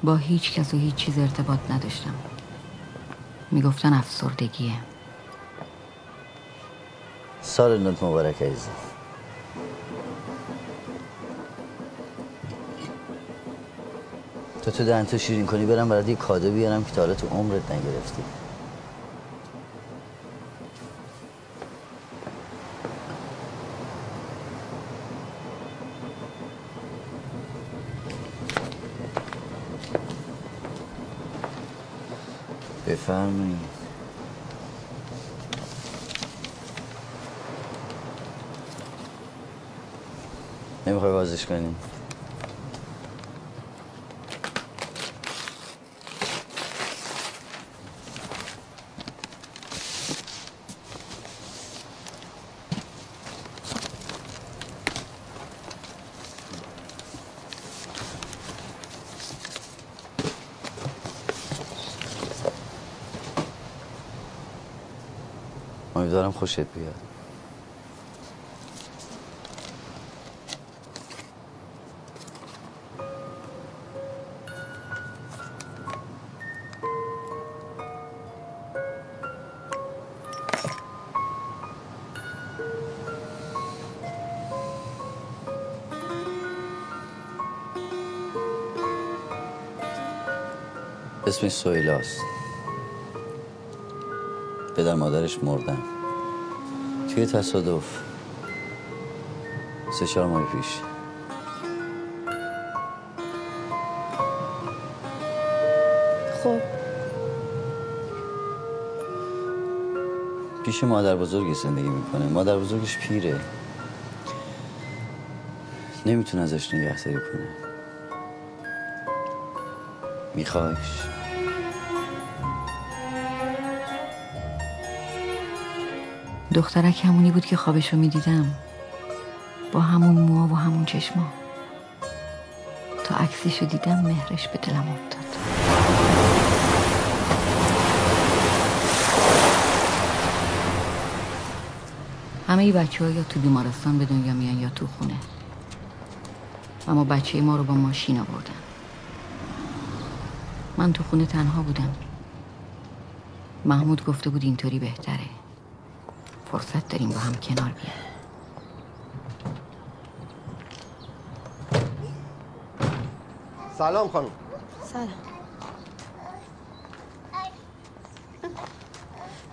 با هیچ کس و هیچ چیز ارتباط نداشتم. می‌گفتن افسردگیه. سال نوت مبارک عزیزم تو تو دهن تو شیرین کنی برم برات یه کادو بیارم که تا حالا تو عمرت نگرفتی. کنیم. امیدوارم خوشت بیاد. اسمش سویلاست. پدر مادرش مردن. توی تصادف سه چهار ماه پیش. خب. پیش مادر بزرگی زندگی می‌کنه. مادر بزرگش پیره. نمی‌تونه ازش نگهداری کنه. میخوایش. دخترک همونی بود که خوابشو می‌دیدم. با همون موها و همون چشما. تا عکسشو دیدم مهرش به دلم افتاد. همه بچه ها یا تو بیمارستان به دنیا میان یا تو خونه. اما بچه ما رو با ماشین آوردن. من تو خونه تنها بودم. محمود گفته بود اینطوری بهتره. فرصت داریم با هم کنار بیایم سلام خانم. سلام.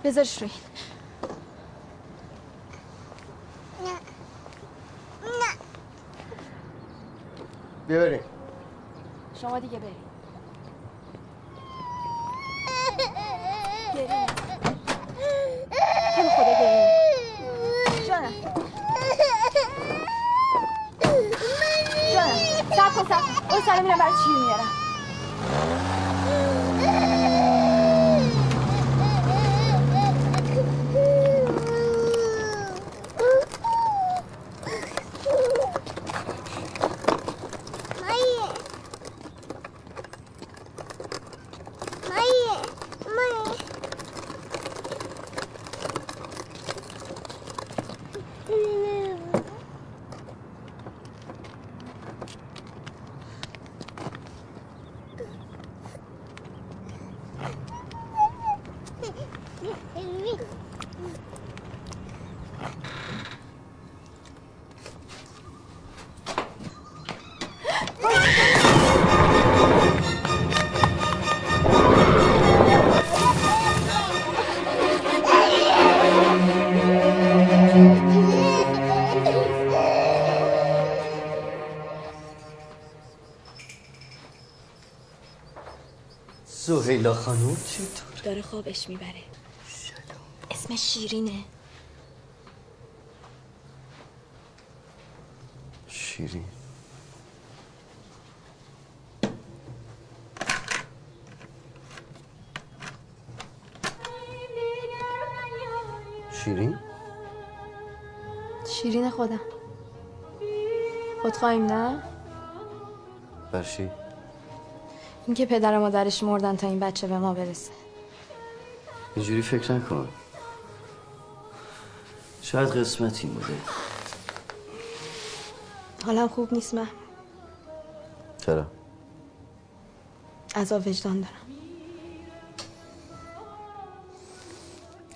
بذارش روی. بیا بریم شما دیگه بریم خیلی خدا گریه جانم جانم سب کن سب کن اون سلام میرم برای خانوم چطور؟ داره خوابش می‌بره اسمش شیرینه شیرین شیرین؟ شیرین خودم خودخواهیم نه برشی؟ اینکه پدر و مادرش مردن تا این بچه به ما برسه. اینجوری فکر نکن. شاید قسمتی بوده. حالم خوب نیست من چرا؟ عذاب وجدان دارم.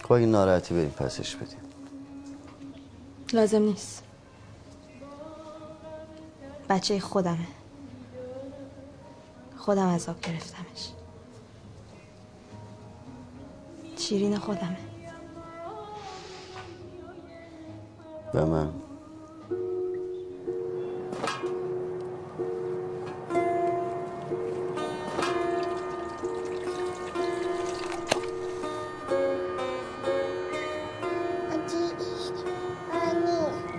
خب اگه ناراحتی بریم پسش بدیم. لازم نیست. بچه خودمه. خودم عذاب گرفتمش. شیرین خودمه. و من.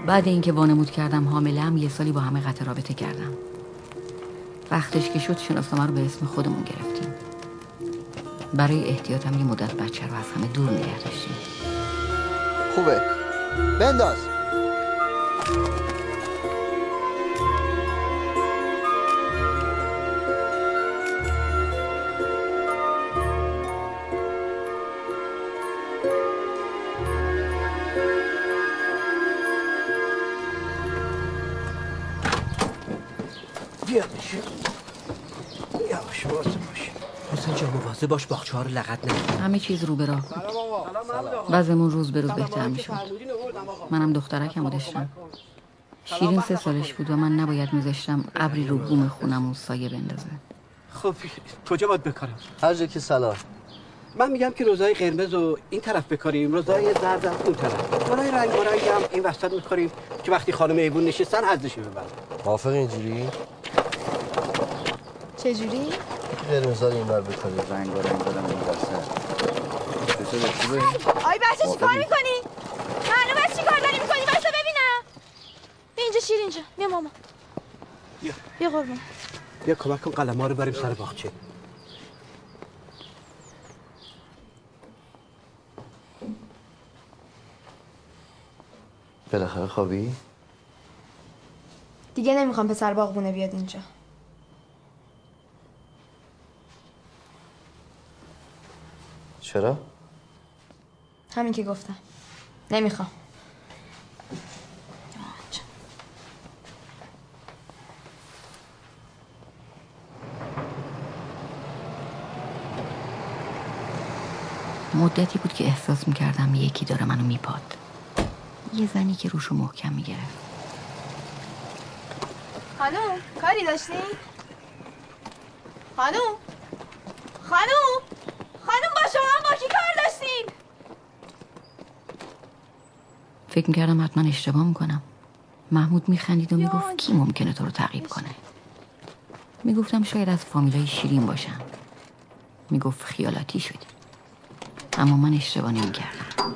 بعد اینکه وانمود کردم حاملم یه سالی با همه قطع رابطه کردم. وقتش که شد شناسنامه رو به اسم خودمون گرفتیم. برای احتیاطم یه مدت بچه رو از همه دور نگه داشتیم. خوبه. بنداز. باش باخچه ها رو لغت نکنی همه چیز رو به راه وضعمون روز به روز بهتر می‌شد منم دخترکم داشتم شیرین سه سالش بود و من نباید میذاشتم ابری رو بوم خونمون سایه بندازه. خب کجا باید بکارم؟ هر جا که صلاح من میگم که روزای قرمز رو این طرف بکاریم. روزای زرد هم اون طرف. روزای رنگ برنگ هم این وسط میکاریم که وقتی خانم ایبون نشستن حدش ببرن. موافق اینجوری؟ چجوری؟ قرمزا رو این بر بکاریم رنگ برنگ دارم این خوبه؟ آی بچه چی کار می‌کنی؟ معلومه چی کار داری می‌کنی؟ واسه ببینم. بیا اینجا شیر اینجا. بیا ماما. بیا. بیا قربون. بیا کمک کن قلم ها رو بریم سر باغچه. بالاخره خوابی؟ دیگه نمی‌خوام پسر باغبونه بیاد اینجا. چرا؟ همین که گفتم. نمی‌خوام. مدتی بود که احساس می‌کردم یکی داره منو میپاد. یه زنی که روشو محکم می‌گرفت. خانوم کاری داشتی؟ خانوم؟ خانوم خانوم با شما با کی کار داشتین؟ فکر می‌کردم حتما اشتباه می‌کنم. محمود میخندید و می‌گفت کی ممکنه تو رو تعقیب کنه؟ می‌گفتم شاید از فامیلای شیرین باشم. می‌گفت خیالاتی شدی اما من اشتباه نمی‌کردم.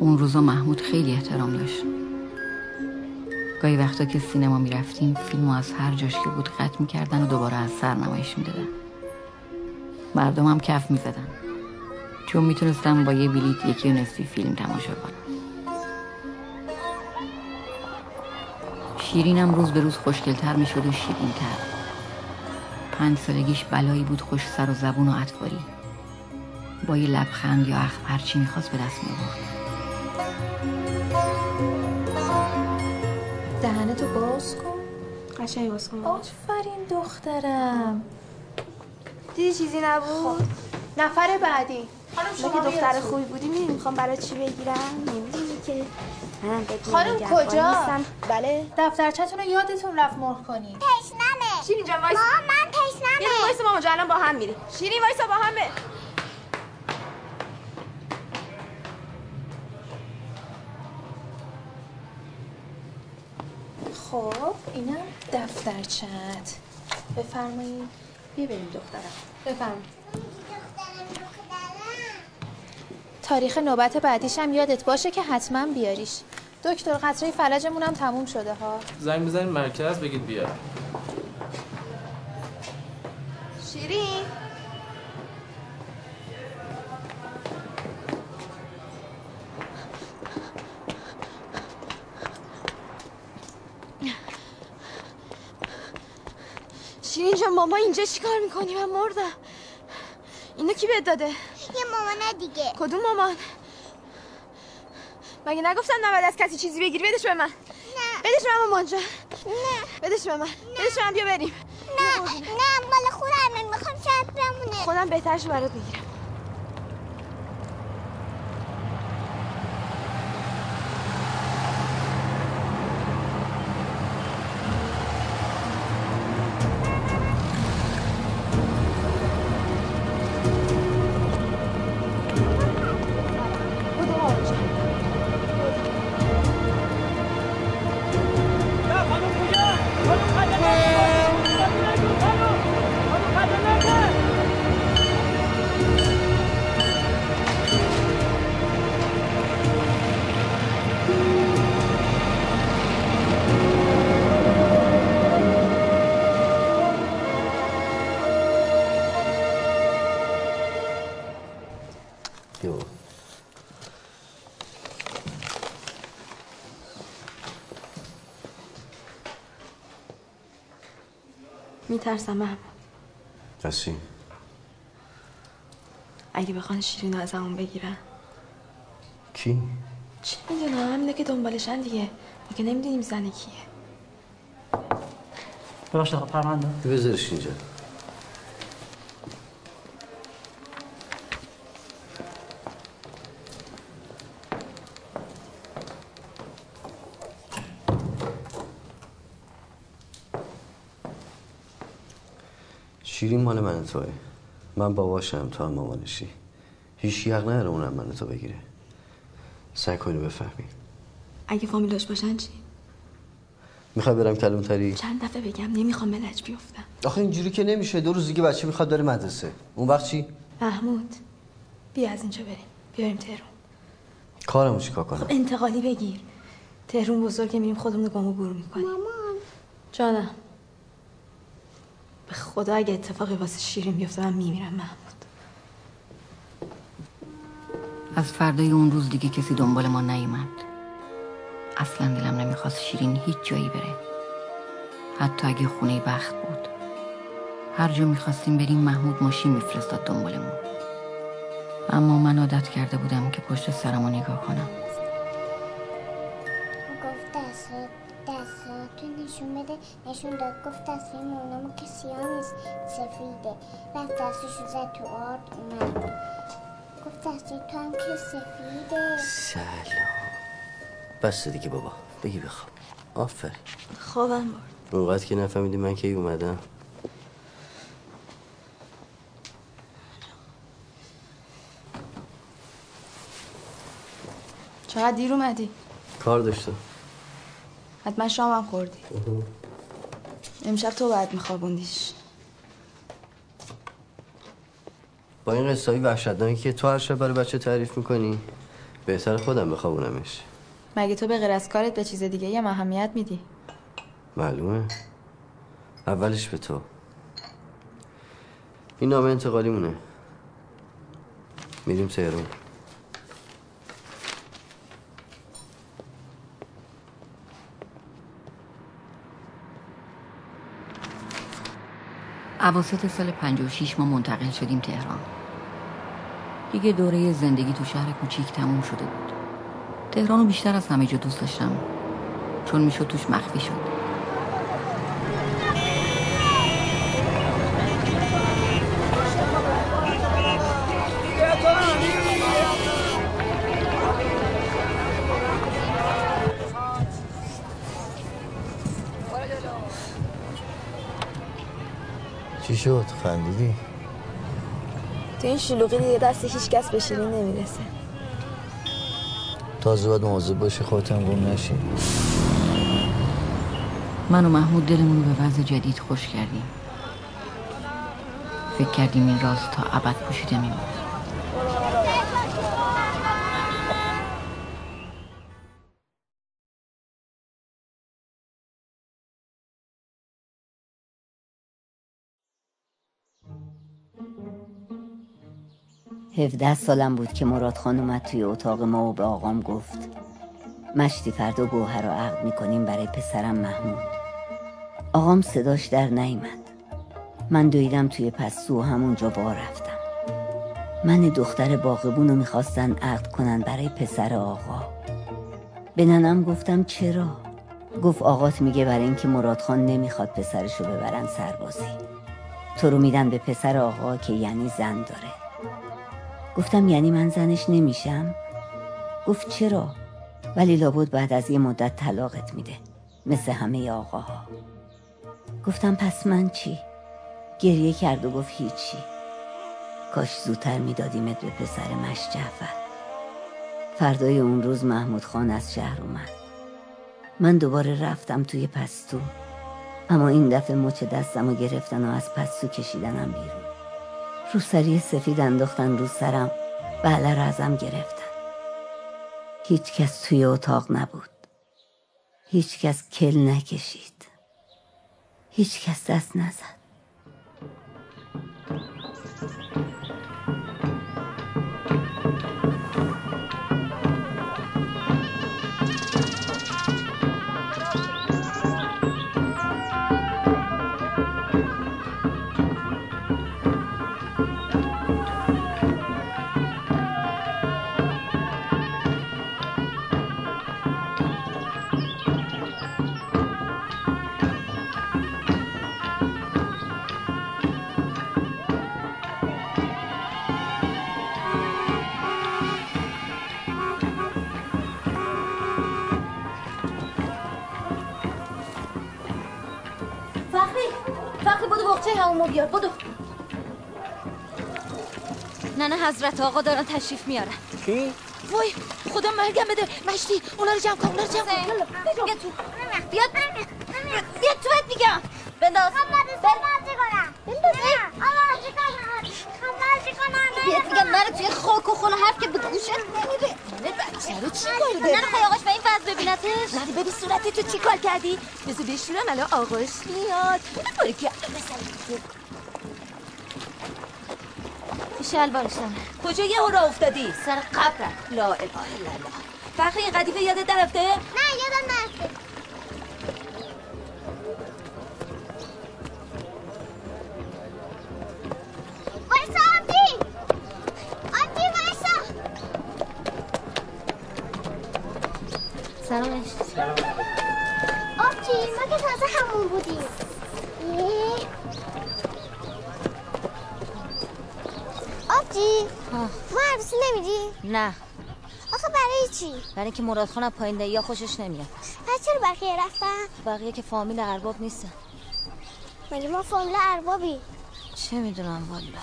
اون روزا محمود خیلی احترام داشت. گاهی وقتا که سینما می‌رفتیم فیلمو از هر جاش که بود قطع می‌کردن و دوباره از سر نمایش می‌دادن. مردم هم کف می‌زدن. چون می‌تونستم با یه بلیت یکی و نصفی فیلم تماشا کنم. شیرینم روز به روز خوشگلتر می‌شد و شیرینتر. پنج سالگیش بلایی بود خوش سر و زبون و اطواری با یه لبخند یا اخم هرچی می‌خواست به دست می‌برد دهنتو باز کن. قشنگ باز کن. آفرین دخترم. دیدی چیزی نبود؟ نفر بعدی. شما دختر. خوبی بودی می‌دونی می‌خوام برای چی بگیرم؟ نمی‌دونی که. خانم کجا؟ بله. دفترچتون رو یادتون رفت مهر کنی تشنمه. شیرین جان وایسا؟ مامان من تشنمه. یه وایسا ماما جان الان با هم میری شیرین وایسا با هم بر. خب اینم دفترچت بفرمایید. بیا بریم دخترم. بفرمایید. تاریخ نوبت بعدیش هم یادت باشه که حتما بیاریش. دکتر قطره فلجمون هم تموم شده ها. زنگ بزنید مرکز بگید بیا شیرین. شیرین جان ماما اینجا چیکار می‌کنی؟ من مردم. اینو کی بهت داده؟ یه مامان دیگه. کدوم مامان؟ مگه نگفتم نباید از کسی چیزی بگیری؟ بدش به من. نه. بدش به من مامان جان. نه. بدش به من. بدش به من بیا بریم. نه. نه مال خودم می‌خوام شاید بمونه خودم بهترش برات می‌گیرم. میترسم محمود کسی اگه بخوان شیرین رو ازمون بگیرن. کی؟ چی می‌دونم؟ همینه که دنبالشن دیگه. ما که نمی‌دونیم زنه کیه. ببخشید آقا پرونده. بذارش اینجا. شیرین مال من توه. من باباشم تو هم مامانشی. هیچ یق نداره اونم من تو بگیره. سعی کنی بفهمی. اگه فامیلاش باشن چی؟ می‌خوای برم کلونتری چند دفعه بگم نمی‌خوام ملج بیفتم. آخه اینجوری که نمیشه. دو روز دیگه بچه می‌خواد بره مدرسه. اون وقت چی؟ محمود بیا از اینجا بریم. بیاریم تهرون کارمو چیکار کنم؟ خب انتقالی بگیر. تهرون بزرگه میریم خودمون گامو بور می‌کنیم. مامان. جانم. به خدا اگه اتفاقی واسه شیرین بیفته من میمیرم محمود. از فردای اون روز دیگه کسی دنبال ما نیومد. اصلا دلم نمی‌خواست شیرین هیچ جایی بره. حتی اگه خونه بخت بود. هر جا می‌خواستیم بریم محمود ماشین میفرستاد دنبالمون. اما من عادت کرده بودم که پشت سرمو نگاه کنم. نشون داد گفت دستای مونامو که سیاه نیست سفیده رفت دستشو زد تو آرد اومد گفت تو هم که سفیده سلام. بس دیگه بابا. بگی بخواب. آفرین خوابم برد. اونقدر که نفهمیدی من کی اومدم. چقدر دیر اومدی؟ کار داشتم. حتما شامم خوردی. امشب تو باید میخوابوندیش. با این قصه های وحشتناکی که تو هر شب برای بچه تعریف می‌کنی بهتر خودم بخوابونمش. مگه تو به غیر از کارت به چیز دیگه یه اهمیت میدی؟ معلومه. اولش به تو. این نامه انتقالی مونه میریم تهران عواسط سال 56 ما منتقل شدیم تهران. دیگه دوره زندگی تو شهر کوچیک تموم شده بود. تهران رو بیشتر از همه جا دوست داشتم. چون می‌شد توش مخفی شد. شد خندیدی؟ تو این شلوغی دیگه دست هیچ کس به شیرین نمی‌رسه. تازه باید مواظب باشی خودت هم گم نشی. من و محمود دلمون رو به وضع جدید خوش کردیم. فکر کردیم این راز تا ابد پوشیده میمونه. هفده سالم بود که مراد خان اومد توی اتاق ما و به آقام گفت مشتی فردا گوهر رو عقد می‌کنیم برای پسرم محمود. آقام صداش در نیامد من دویدم توی پستو و همونجا با رفتم. من دختر باغبون رو می‌خواستن عقد کنن برای پسر آقا. به ننم گفتم چرا؟ گفت آقات میگه برای اینکه مراد خان نمی‌خواد پسرش رو ببرن سربازی. تو رو میدن به پسر آقا که یعنی زن داره. گفتم یعنی من زنش نمیشم؟ گفت چرا؟ ولی لابد بعد از یه مدت طلاقت میده مثل همه آقاها. گفتم پس من چی؟ گریه کرد و گفت هیچی. کاش زودتر میدادیمت به پسر مش جعفر. فردای اون روز محمود خان از شهر اومد. من دوباره رفتم توی پستو اما این دفعه مچ دستم رو گرفتن و از پستو کشیدنم بیرون. روسری سفید انداختن رو سرم بله رو ازم گرفتن. هیچ کس توی اتاق نبود. هیچ کس کل نکشید. هیچ کس دست نزد. بیار بدو. نه نه حضرت آقا دارن تشریف میارن. کی؟ وای خدا مرگم بده. مشتی اونا رو جمع کن اونا رو جمع کن. بیا تو. بیاد بیاد تو بهت میگم بنداز. بیاد میگم نره توی خاک و خل و حرف که به گوشت نمیره نره بچه رو چی کار داری؟ نره خواهی آقاش به این وضع ببینتش. نره ببین صورتی تو چی کار کردی؟ بذار بشورم الان آقاش میاد. باری که. شلوارشم کجا یه را افتادی؟ سر قبرم. لا اله الا الله. فخری این قدیفه یادت نرفته؟ نه یادم نرفته. سلامش آبجی ما که تازه همون بودیم. آبجی ما عروسی نمیدی؟ نه. آخه برای چی؟ برای اینکه مراد خانم پایین یا خوشش نمیاد. پس چرا بقیه رفتن؟ بقیه که فامیل ارباب نیستن. مگه ما فامیل اربابی؟ چه می‌دونم والا.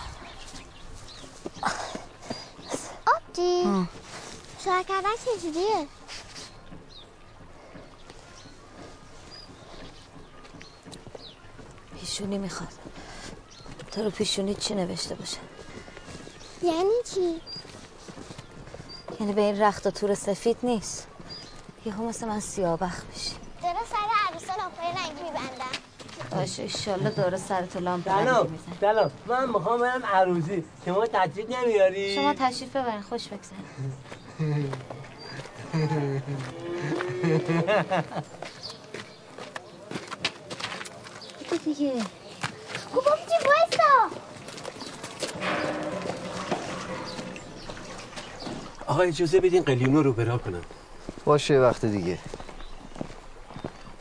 آبجی. شوهر کردن چجوریه؟ پیشونی می‌خواد. تو رو پیشونی چی نوشته باشه؟ یعنی چی؟ یعنی به این رخت و تور سفید نیست. یه هم مثل من سیابخ بشی داره سر عروسا لاپای رنگی میبندن باشه ایشالله داره سرت لامپ رنگی سلام میزن سلام. من می‌خوام برم عروسی. شما تجریب نمیاری شما تشریف ببرین خوش بگو دیگه. آبجی وایسا آقا اجازه بدین قلیونو رو برا کنم. باشه وقت دیگه.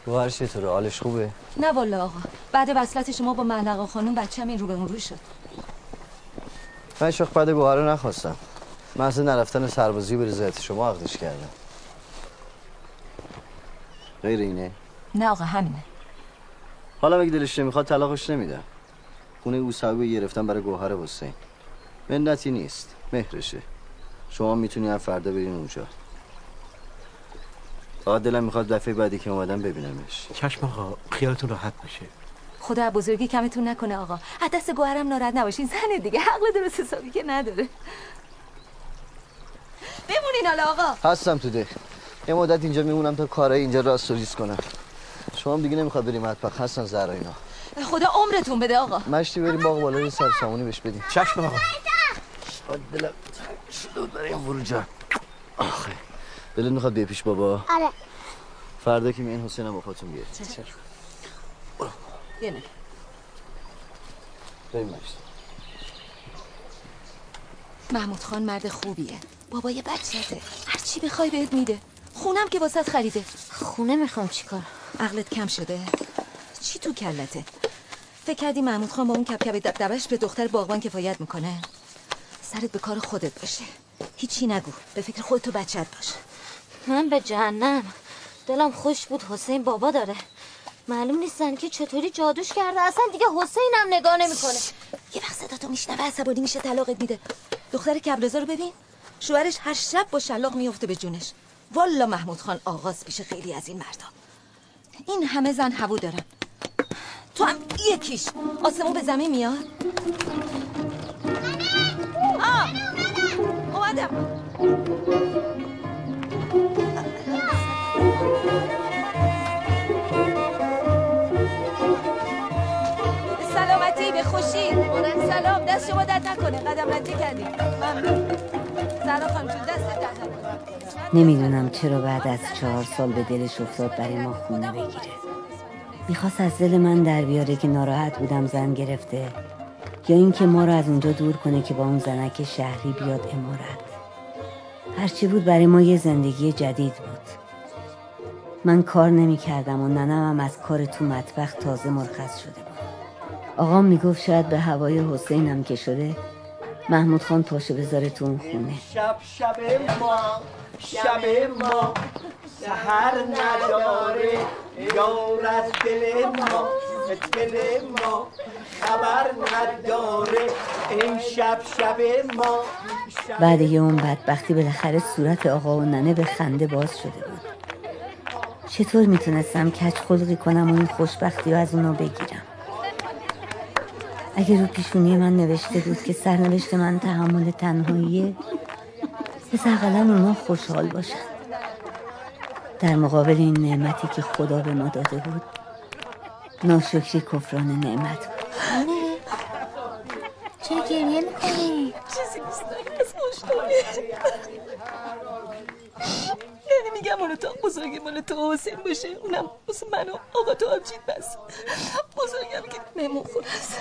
گوهر چطوره؟ حالش خوبه؟ نه والا آقا. بعد وصلت شما با مهلقا خانم بچه‌م این رو به اون رو شد. من شخ بعد گوهر رو نخواستم. محض نرفتن سربازی به رضایت شما عقدش کردم. غیر اینه؟ نه آقا همینه. حالا اگه دلش نمی‌خواد طلاقش نمیدم. خونه او صاحبی گرفتم برای گوهر حسین. منتی نیست. مهرشه. شما می‌تونی هر فردا برین اونجا. فقط دلم می‌خواد دفعه بعدی که اومدم ببینمش. چشم آقا خیالتون راحت باشه. خدا بزرگی کمتون نکنه آقا. از دست گوهرم ناراحت نباشین. زنه دیگه حق درست حسابی که نداره. بمونین حالا آقا. هستم تو ده یه مدت اینجا میمونم تا کارهای اینجا راست و ریز کنم. شما هم دیگه نمی‌خواد بریم مطبخ. هستن زهرا اینا. خدا عمرتون بده آقا. مشتی بریم باغ بالا یه سر سامونی بهش بدیم. چشم آقا. دلم شده بود برای ورو جان. آخه دلت می‌خواد بیای پیش بابا؟ آره. فردا که میان حسینم با خودتون بیاد یه نه. بریم محمود خان مرد خوبیه. بابای بچته هر چی بخوای بهت میده. خونم که واسط خریده. خونه می‌خوام چیکار عقلت کم شده. چی تو کلته؟ فکر کردی محمود خان با اون کپکپ دبدبش به دختر باغبان کفایت می‌کنه؟ سرت به کار خودت باشه. هیچی نگو. به فکر خودت و بچت باش. من به جهنم. دلم خوش بود. حسین بابا داره. معلوم نیستن که چطوری جادوش کرده. اصلا دیگه حسین هم نگاه نمی‌کنه. یه وقت صدا تو میشنوه عصبانی میشه طلاقت میده. دختر کبرزا رو ببین. شوهرش هر شب با شلاق میفته به جونش. والا محمود خان آغاز پیش خیلی از این مردا. این همه زن هوو دارن. تو هم یکیش. آسمون به زمین میاد. اومدم. سلامتی به خوشی. سلام. دست شما درد نکنه. قدم رنجه کردیم ممنون. سلام خانم دست درد نمی‌دونم چرا بعد از چهار سال به دلش افتاد برای ما خونه بگیره. می‌خواست از دل من در بیاره که ناراحت بودم زن گرفته. یا اینکه ما رو از اونجا دور کنه که با اون زنک شهری بیاد امارت. هرچی بود برای ما یه زندگی جدید بود. من کار نمی کردم و ننم هم از کار تو مطبخ تازه مرخص شده بود. آقام می‌گفت شاید به هوای حسینم که شده محمود خان پاشو بذاره تو اون خونه. شب شب ما شب ما سهر نداره یار از دل ما دل ما. خبر نداره. امشب شب ما بعد یه اون بدبختی بالاخره صورت آقا و ننه به خنده باز شده بود. چطور می‌تونستم کج خلقی کنم و این خوشبختی رو از اونا بگیرم؟ اگه رو پیشونی من نوشته بود که سرنوشت من تحمل تنهاییه بس اقلا اونا خوشحال باشن. در مقابل این نعمتی که خدا به ما داده بود ناشکری کفران نعمت. آنه چرا گریه می‌کنی؟ چیزی نیست یعنی میگم اون اتاق بزرگی مال تو حسین باشه. اونم واسه من و آقا تو آبجید بس. بزرگم که مهمون خونه است.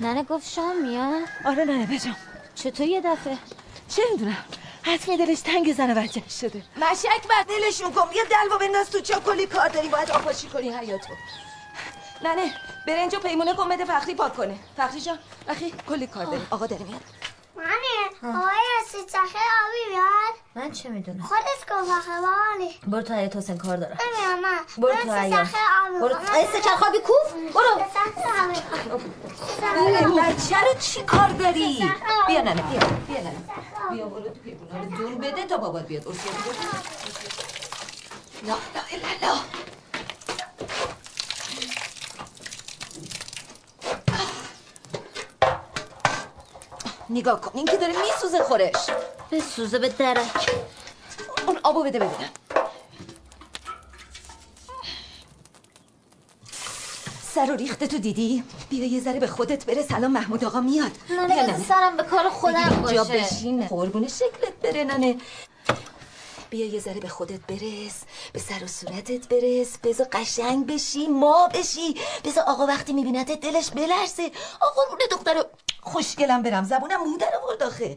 ننه گفت شام میاد؟ آره ننه بجام. چطور یه دفعه؟ چه می‌دونم؟ حتمی دلش تنگ زن بچه شده. مشک بر دلشون کن یه دلوا بنداز تو چا کلی کار داری. باید آپاشی کنی حیاتو ننه برنج و پیمونه کن بده فخری پاک کنه. فخری جان اخی کلی کار داریم آقا داره میاد. مانه آقای رسید سخه آبی بیاد من چه می‌دونم؟ خودت گفت آخه بالی برو تو حیات حسین کار دارم. نمیام من برو تو حیات. برو. خوابی کوف. برو. بچه رو چی کار داری؟ بیا ننه بیا بیا ننه. بیا برو تو پیمونه رو دور بده تا بابات بیاد. ارسیه لا لا الا لا. نگاه کن این که داره میسوزه خورش. به سوزه به درک. اون آبو بده ببینم. سر و ریخته تو دیدی؟ بیا یه ذره به خودت برس الان محمود آقا میاد. ننه بذار سرم به کار خودم باشه. بشین قربون شکلت بره ننه. بیا یه ذره به خودت برس به سر و صورتت برس بذار قشنگ بشی ما بشی. بذار آقا وقتی میبینتت دلش بلرزه. آقا قربون دختر خوشگلم برم زبونم مودر آورد آخه.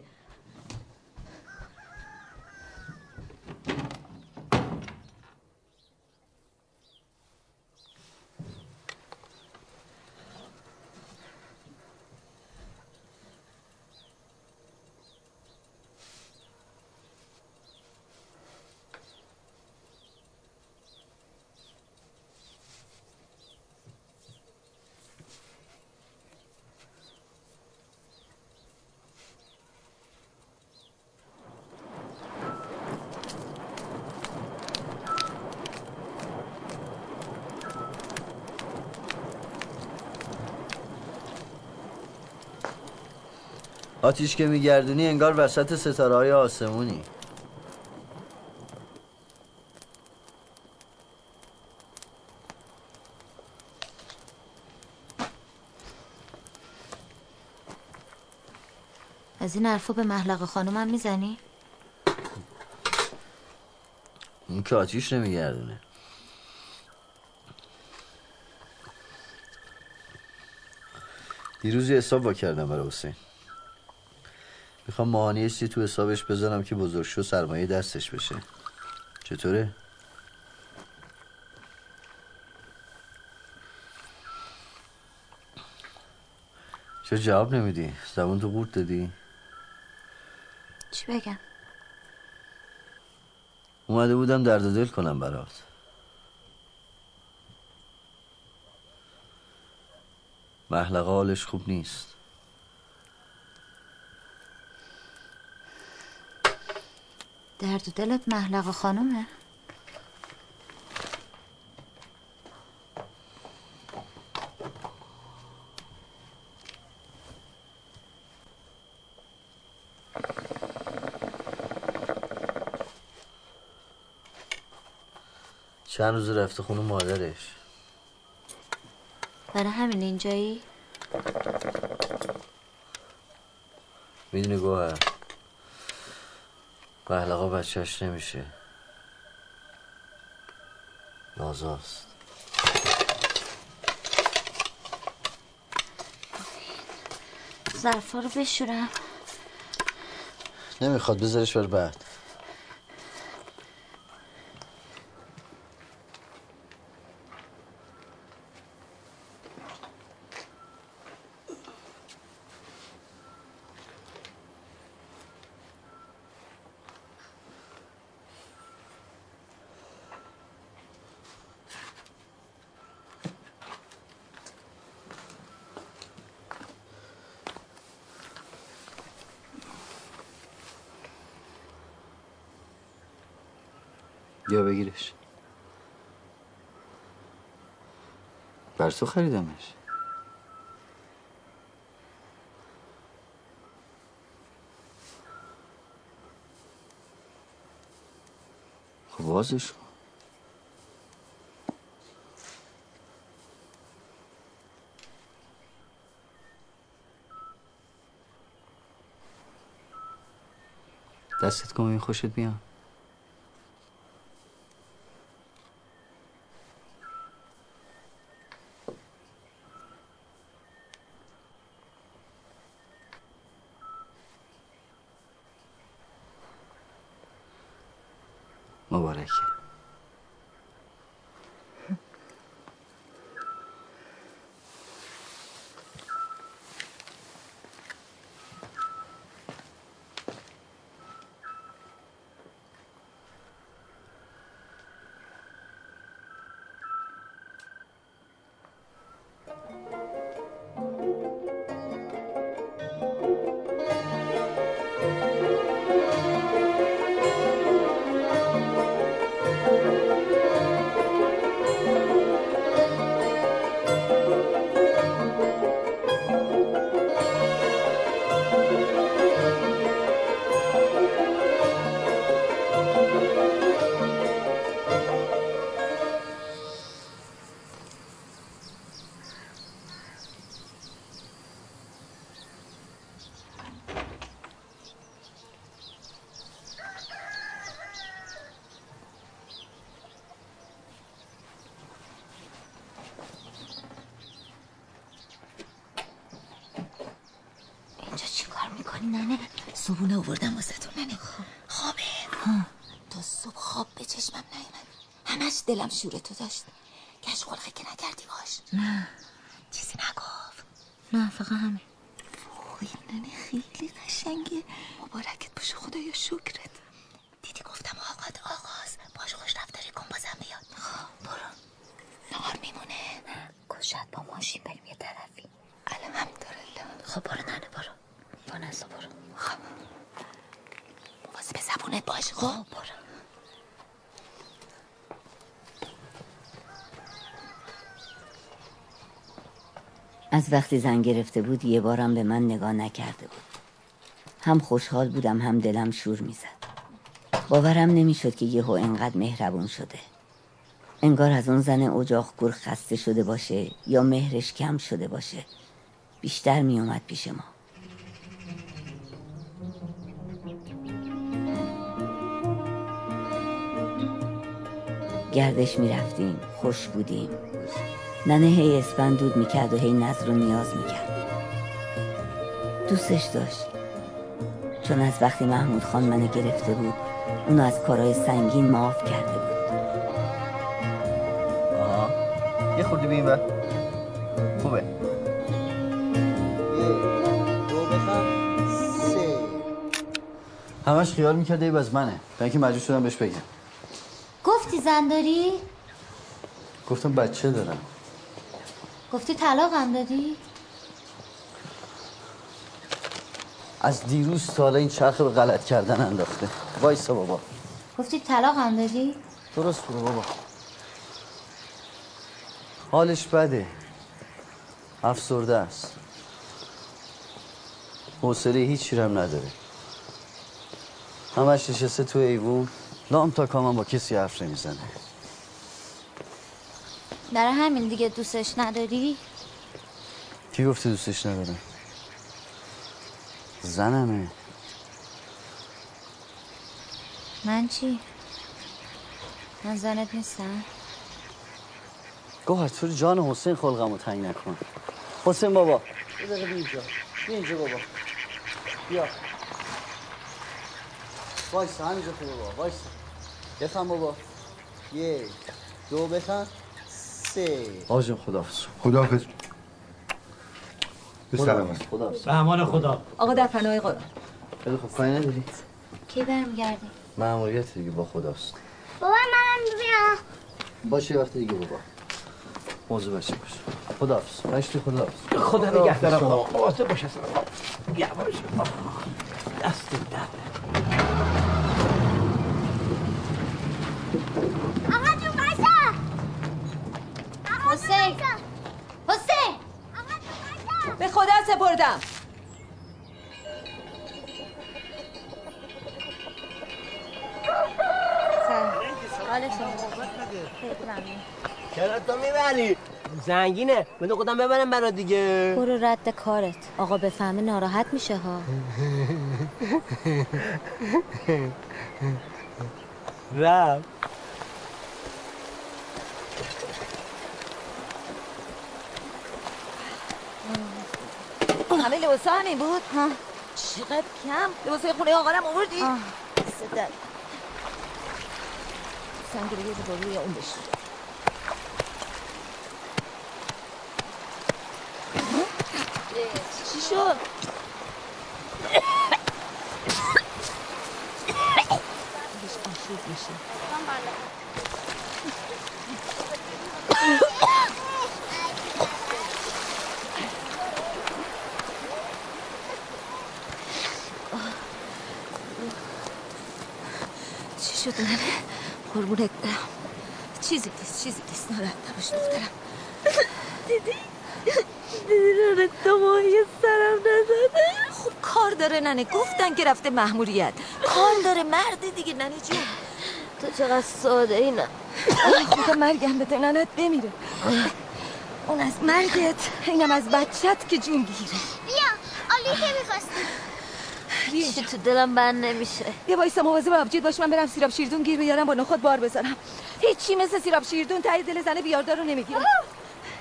آتیش که میگردونی انگار وسط ستاره های آسمونی. از این حرفا به محلق خانومم می‌زنی؟ اون که آتیش نمیگردونه. دیروز یه حساب با کردم برای حسین. می‌خوام ماهانی یه چیزی تو حسابش بذارم که بزرگ شو سرمایه دستش بشه چطوره؟ چرا جواب نمیدی؟ زبون تو قورت دادی؟ چی بگم؟ اومده بودم درد و دل کنم برات محلقه حالش خوب نیست درد و دلت محلق خانومه. چند روز رفته خونه مادرش؟ برای همین اینجایی؟ می‌دونی گوهر بهلقا بچهش نمیشه. نازاست. ظرفا رو بشورم. نمی‌خواد بذارش بر بعد بیا بگیرش بر تو خریدمش. خب بازش کن. دستت کن این خوشت بیان دلم شور تو داشت. کش خلقه که نکردی باش. نه. چیزی نگفت. نه فقط همین وای ننه خیلی قشنگه مبارکت باشه خدایا شکرت دیدی گفتم آقاد آغاز باش خوش رفتاری کن بازم بیاد خب برو نهار میمونه کشت با ماشین بریم یه طرفی الحمدلله خب برو ننه برو با نسا برو خب واسه به زبونت باش خب برو وقتی زن گرفته بود یه بارم به من نگاه نکرده بود. هم خوشحال بودم هم دلم شور می‌زد. باورم نمی‌شد که یهو انقدر مهربون شده. انگار از اون زن اجاق گور خسته شده باشه یا مهرش کم شده باشه. بیشتر میومد پیش ما. گردش می‌رفتیم خوش بودیم. ننه هی اسپند دود می‌کرد و هی نظر و نیاز می‌کرد. دوستش داشت. چون از وقتی محمود خان منو گرفته بود اونو از کارهای سنگین معاف کرده بود. آها. یه این بر خوبه. دو بخم سه همش خیال می‌کرده ای از منه. تا اینکه مجبور شدم بهش بگم. گفتی زن داری؟ گفتم بچه دارم. گفتی طلاقم دادی؟ از دیروز تا حالا این چرخ به غلط کردن انداخته. وایسا بابا. گفتی طلاقم دادی؟ درست برو بابا. حالش بده. افسرده است. حوصله هیچی رو هم نداره. همش نشسته تو ایوون. لام تا کامم با کسی حرف نمی‌زنه. برای همین دیگه دوستش نداری؟ کی گفته دوستش ندارم؟ زنمه. من چی؟ من زنت نیستم؟ گوهر تو جان حسین خلقمو تنگ نکن. حسین بابا. یه دقیقه بیا اینجا. بیا اینجا بابا. بیا. وایسا همینجا تو بابا. وایسا. بفهم بابا. یک دو بفهم سه آقا جون خداحافظ. خداحافظ. به سلامت. خداحافظ. به امان خدا. آقا در پناه قرآن خیلی خوب. کاری نداری؟ کی برمیگردی؟ مأموریت دیگه با خداست. بابا منم ببینم باشه یه وقت دیگه بابا. موضوع بچه باش خداحافظ. بشتی خداحافظ؟ خدا نگهدارم. مواظب باش اصلا یواش. دست درد آقا جون باشا حسین حسین به خدا سپردم. چرا تو می‌بری؟ زنگینه. بده خودم ببرم برا دیگه. برو رد کارت. آقا بفهمه ناراحت میشه ها. رفت. همه لباس همین بود؟ ها. چقدر کم. لباس خونه آقا هم آوردی صدق سنگ رو یه رو روی اون بشور چی شد؟ بهش آشوب میشه چی شد ننه؟ قربونت برم چیزی نیست چیزی نیست ناراحت نباش دخترم دیدی؟ دیدی رو ماهی سرم نزده خب کار داره ننه گفتن که رفته محموریت کار داره مرد دیگه ننه جون تو چقدر ساده اینا خدا مرگم بده ننت بمیره اون از مرگت اینم از بچت که جون گیره بیا آلی که می‌خواستی چی تو دلم بند نمیشه. یه وایسا مواظب آبجید باش. من برم سیراب شیردون گیر بیارم با نخود بار بزنم. هیچی مثل سیراب شیردون تایی دل زن بیاردار رو نمی‌گیره.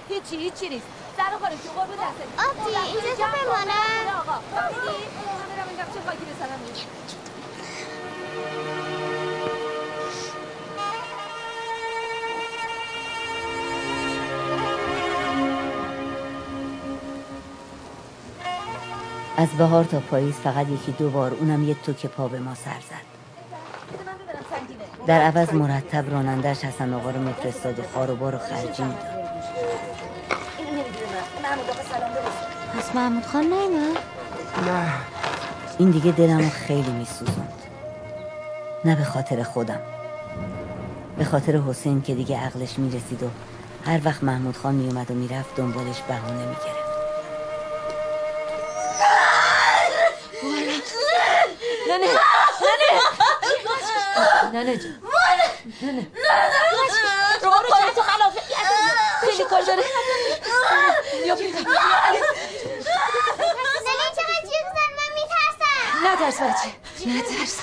هیچی هیچی نیست. سر خانم جو قربون دسته آبجی اینجا بمانم. آقا از بهار تا پاییز فقط یکی دو بار اونم یه توک پا به ما سر زد. در عوض مرتب رانندش حسن آقا رو میفرستاد و خار و بار و خرجی می‌داد پس محمود خان نیمه؟ نه. این دیگه دلمو خیلی میسوزوند. نه به خاطر خودم. به خاطر حسین که دیگه عقلش می‌رسید و هر وقت محمود خان میومد و می‌رفت دنبالش بهانه می‌گرفت. ننه. ننه. ننه جون ننه. رو برو چند تا خلافه خیلی کار داره. یا بیرون ننه چقدر جیغ زد؟ من میترسم. نترس بچه نترس.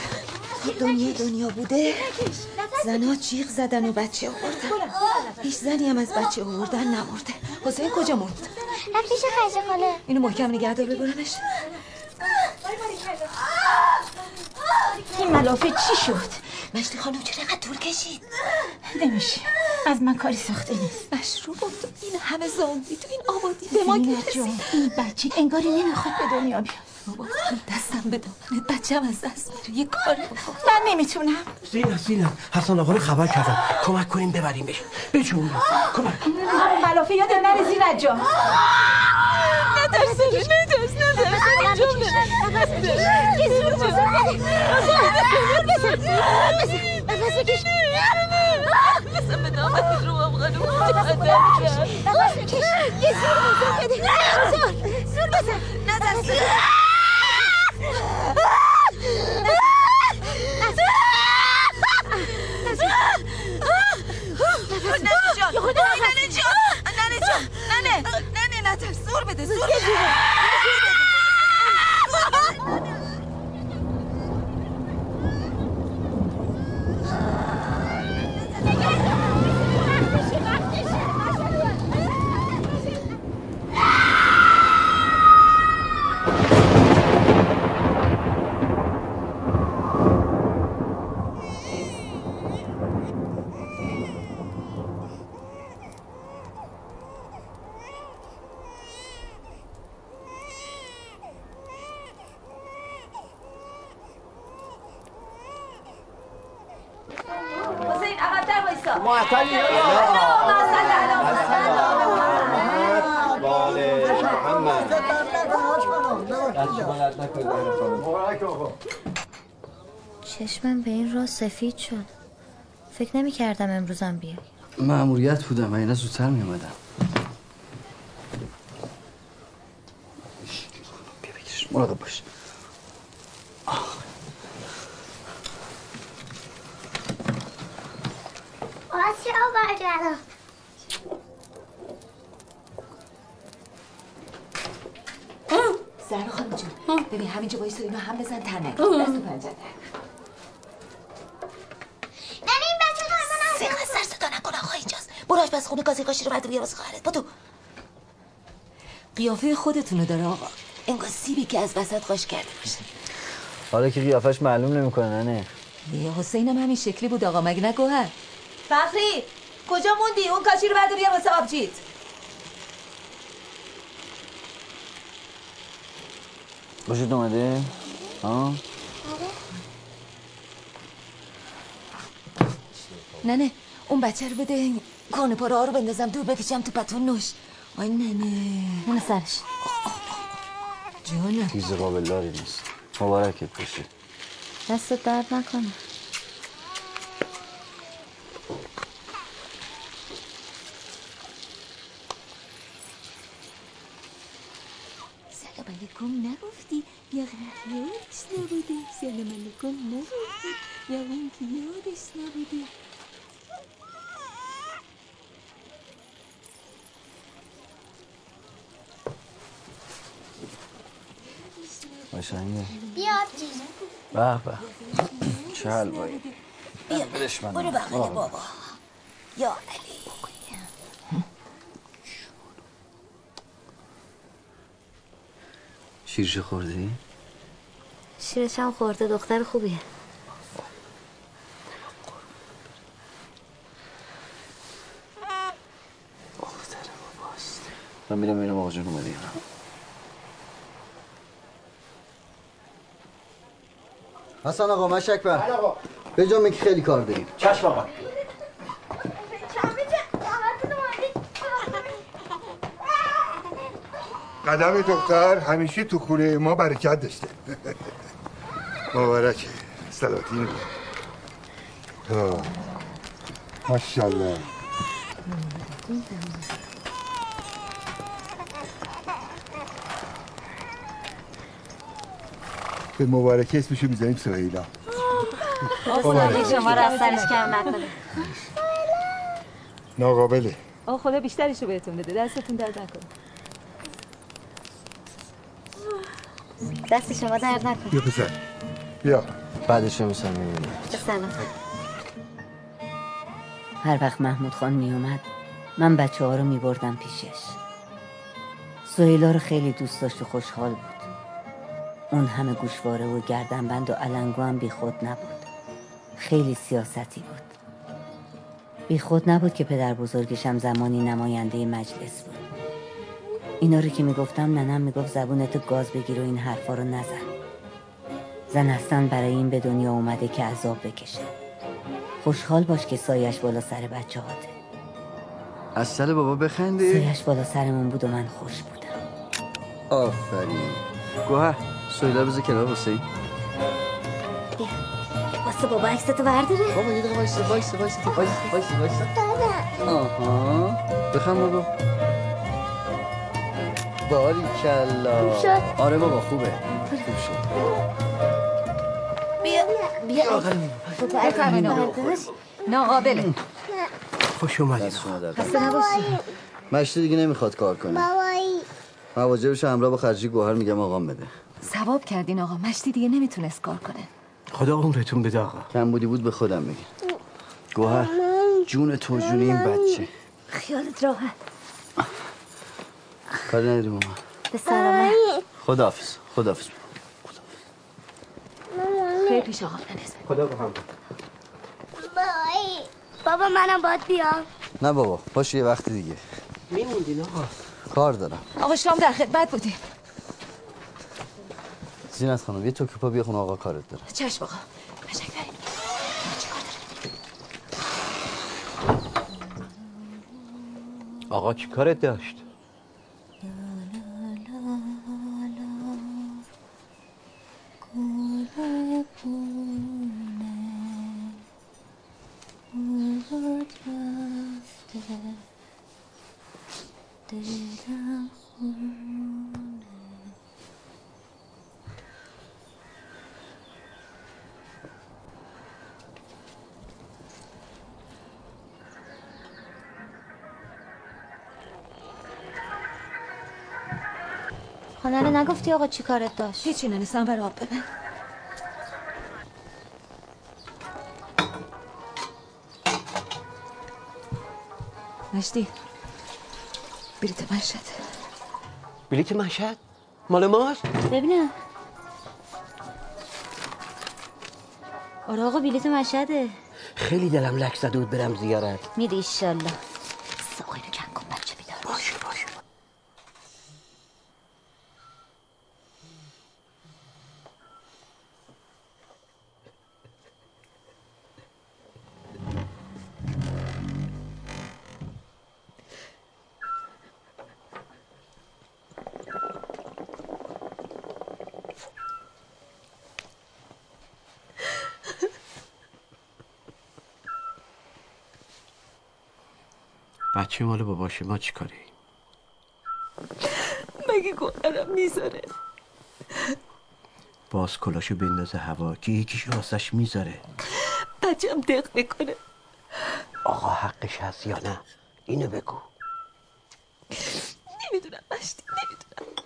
دنیا دنیا بوده. زنا جیغ زدن و بچه آوردن. هیچ زنی هم از بچه آوردن نمورده حسین کجا مرد؟ رفت پیش خرج خاله اینو محکم نگه دار ببرمش این ملافه چی شد؟ مشتی خانم چرا اینقدر طول کشید نمیشه از من کاری ساخته نیست مشروب افتاد این همه زامبی تو این آبادی به ما جون این بچه انگاری نمی‌خواد به دنیا بیاد بابا دستم به دامنت بچم از دست میره یه کاری بکن من نمی‌تونم زینا زینا حسن آقا رو خبر کردم کمک کنیم ببریمش بجون کمک ملافه یاد نره زینت جان نترس نترس نترس نفس بکش نفسم به دامت روم خانم مقدم کرد نفس بکش یه زور بزن بده زور زور بزن نه دست ننه جان ننه جان ننه ننه نترس زور بده زور بده سفید شد. فکر نمی کردم امروزم بیای مأموریت بودم و اینا زودتر می اومدم. مراقب باش. آسیا برگردم زهرا خانم جون ببین همینجا وایسا اینو هم بزن تنه. دست و پنجره ننه این بچه تو سیخ سر صدا نکن آقا اینجاست آشپز خونه کاسه کاشی رو بردار بیار واسه خواهرت؟ بدو قیافه خودتونو داره آقا. انگار سیبی که از وسط قاش کرده باشه. حالا که قیافش معلوم نمی‌کنه نه یه حسینم همین شکلی بود آقا. مگه نگوهر فخری کجا موندی؟ اون کاشی رو بردار بیار واسه آبجیت؟ خوشت اومده؟ ها؟ نه نه. اون بچه رو بده. کانه پاره ها رو بندازم دور بپیچم تو پتون نوش آی نه نه اون سرش جانم تیز قابل داری نیست مبارکت باشه دستت درد نکنه سلام علیکم نگفتی یا یادش نبوده سلام علیکم نگفتی یا اون که یادش نبوده قشنگه. بیا به به. چه حلوایی. بیا. من برو بغل بابا. یا علی. شیرشو خوردی؟ شیرش هم خورده. دختر خوبیه. من میرم ببینم آقا جون اومده یا نه حسن آقا مشک بر. به جا که خیلی کار داریم. چشم آقا. قدم دختر همیشه تو خونه ما برکت داشته. مبارکه سلاطین. آه. ماشاءالله. به مبارکه اسمشو می‌ذاریم سهیلا. خدا شما رو از سرش کم نکنه. ناقابله. آه خدا بیشترش رو بهتون بده. دستتون درد نکنه. دست شما درد نکنه. بیا پسر. بیا. بعدش میسن می‌بینیم سلام. هر وقت محمود خان می اومد من بچه ها رو می بردم پیشش. سهیلا رو خیلی دوست داشت و خوشحال بود. اون همه گوشواره و گردنبند و علنگو هم بی خود نبود. خیلی سیاستی بود. بی خود نبود که پدر بزرگشم زمانی نماینده مجلس بود. اینا رو که می‌گفتم ننم می‌گفت زبونتو گاز بگیر و این حرفا رو نزن. زن هستن برای این به دنیا اومده که عذاب بکشه. خوشحال باش که سایش بالا سر بچه هاته. از سر بابا بخندی؟ سایش بالا سرمون بود و من خوش بودم. آفرین. گوهر کنار حسین واسه بابا عکستو برداره بابا یه دقیقه وایسا وایسا وایسا وایسا وایسا وایسا آها بخند بابا باری کلا خوب شد؟ آره بابا خوبه خوب شد بیا بیا بفرمایید آقا. ناقابله خوش اومدید خسته نباشی مشتی دیگه نمی‌خواد کار کنه بابایی مواجبش همراه با خرجی گوهر میگم آقام بده ثواب کردین آقا. مشتی دیگه نمی‌تونست کار کنه. خدا عمرتون بده آقا. کم بودی بود به خودم میگه گوهر جون تو جون این بچه. خیالت راحت. کاری نداری ماما به سلامت. خداحافظ خداحافظ. خیر پیش آقا خدا با هم بابا منم باید بیام. نه بابا باش یه وقت دیگه. میموندین آقا؟ کار دارم. آقا شام در خدمت بودیم. زینت خانم یه توکی پا بیا خونه آقا کارت داره چشم آقا قشنگ بریم آقا چی کارت داشت؟ دلم خانه رو نگفتی آقا چی کارت داشت؟ هیچی ننیسم بر آب ببن. مشتی بلیت مشهد. بلیت مشهد؟ مال ماست؟ ببینم. آره آقا بلیت مشهده. خیلی دلم لک زده بود برم زیارت. میری ایشالله ساقی رو کن کن بچه بیدار باشه باشه بچه مال باباشه ما چی کاری مگه گوهرم می‌ذاره؟ باز کلاشو بندازه هوا که یکیشو واسش می‌ذاره. بچم دق می‌کنه. آقا حقش هست یا نه؟ اینو بگو. نمی‌دونم مشتی نمی‌دونم.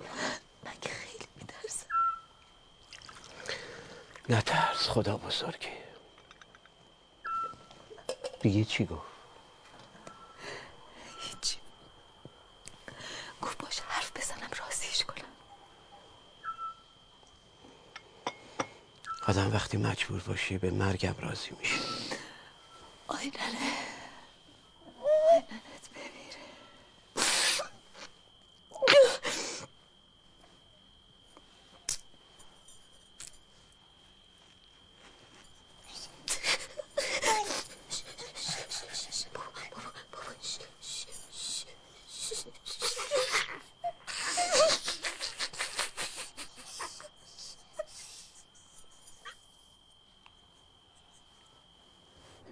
من که خیلی میترسم نترس خدا بزرگه. دیگه چی گفت هیچی گفت باشه حرف بزنم راضیش کنم آدم وقتی مجبور باشه به مرگم راضی میشه آی ننه آی ننت بمیره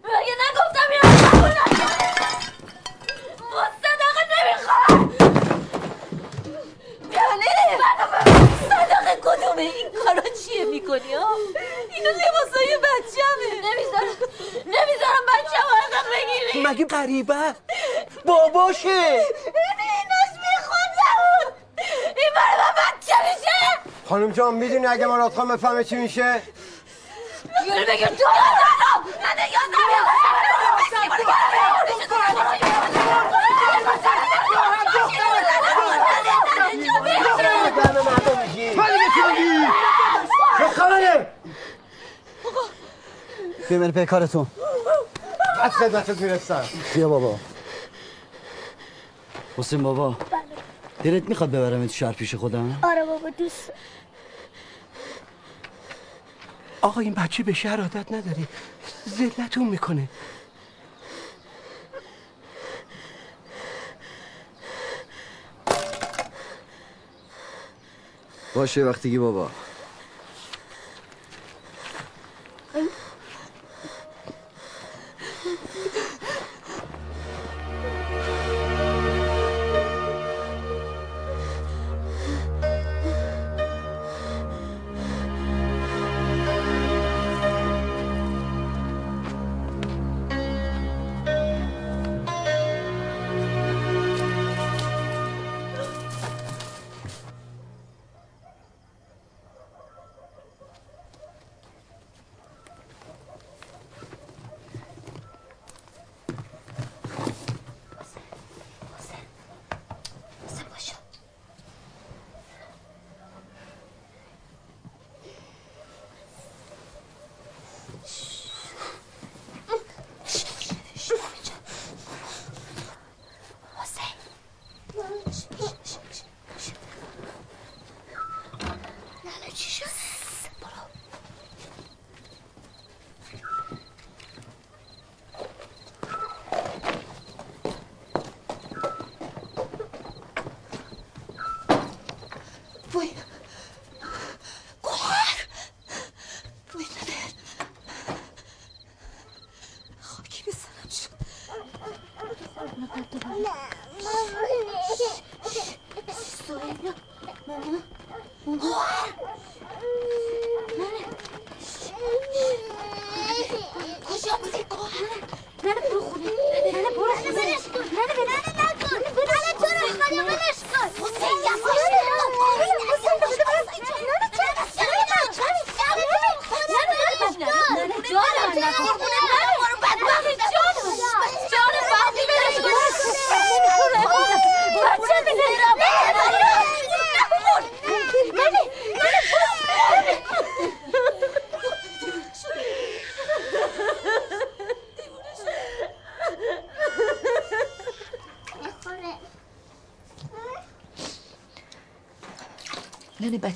مگه نگفتم یا قبول نکنه با صدقه نمی‌خوام یعنی صدقه کدومه این کارا چیه می‌کنی ها اینو لباسای بچه‌مه نمی‌ذارم نمی‌ذارم بچه ازم بگیری مگه غریبه باباشه ایناش میخوندم این برای من بچه میشه خانم جان می‌دونی اگه مراد خان بفهمه چی میشه؟ یعنی بگیر تو یادم خبره؟ بیا بری پی کارتون از خدمتت می‌رسم بیا بابا. حسین بابا دلت می‌خواد ببرم شهر پیش خودم؟ آره بابا دوست آقا این بچه به شهر عادت نداری ذلتون می‌کنه. باشه وقتی بابا.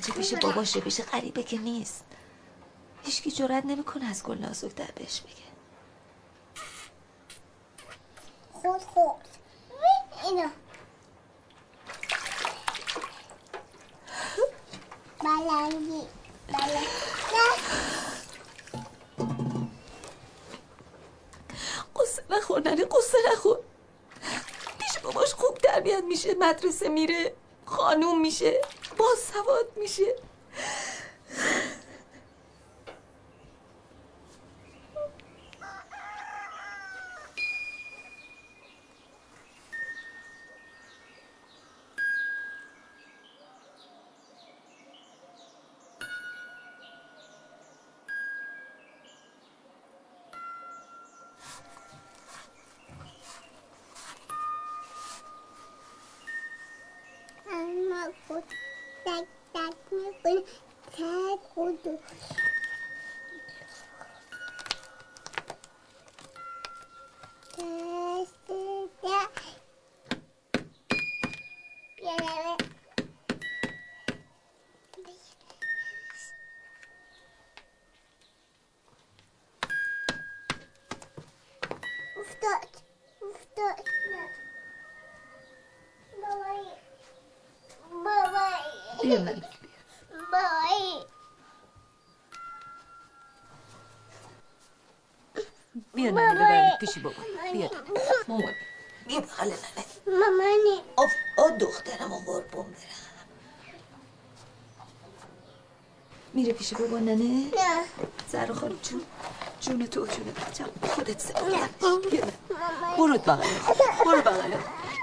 بچه پیش باباشه پیش غریبه که نیست. هیچکی جرأت نمی‌کنه از گل نازک بهش بگه. خود خود. اینا بلنگی بلنگی. قصه نخور ننه قصه نخور پیش باباش خوب تربیت میشه مدرسه میره. باسواد میشه تک می‌کنه تک خود دست دست یه افتاد افتاد بابایی بیا ننه ببرم پیش بابا. بیا مامان. بیا بغل ننه مامانی آف آ دخترم قربون برم. میره پیش بابا ننه. نه. زهرا خانم جون جون تو جون بچم خودت سپر بیا. برو بغل برو بغل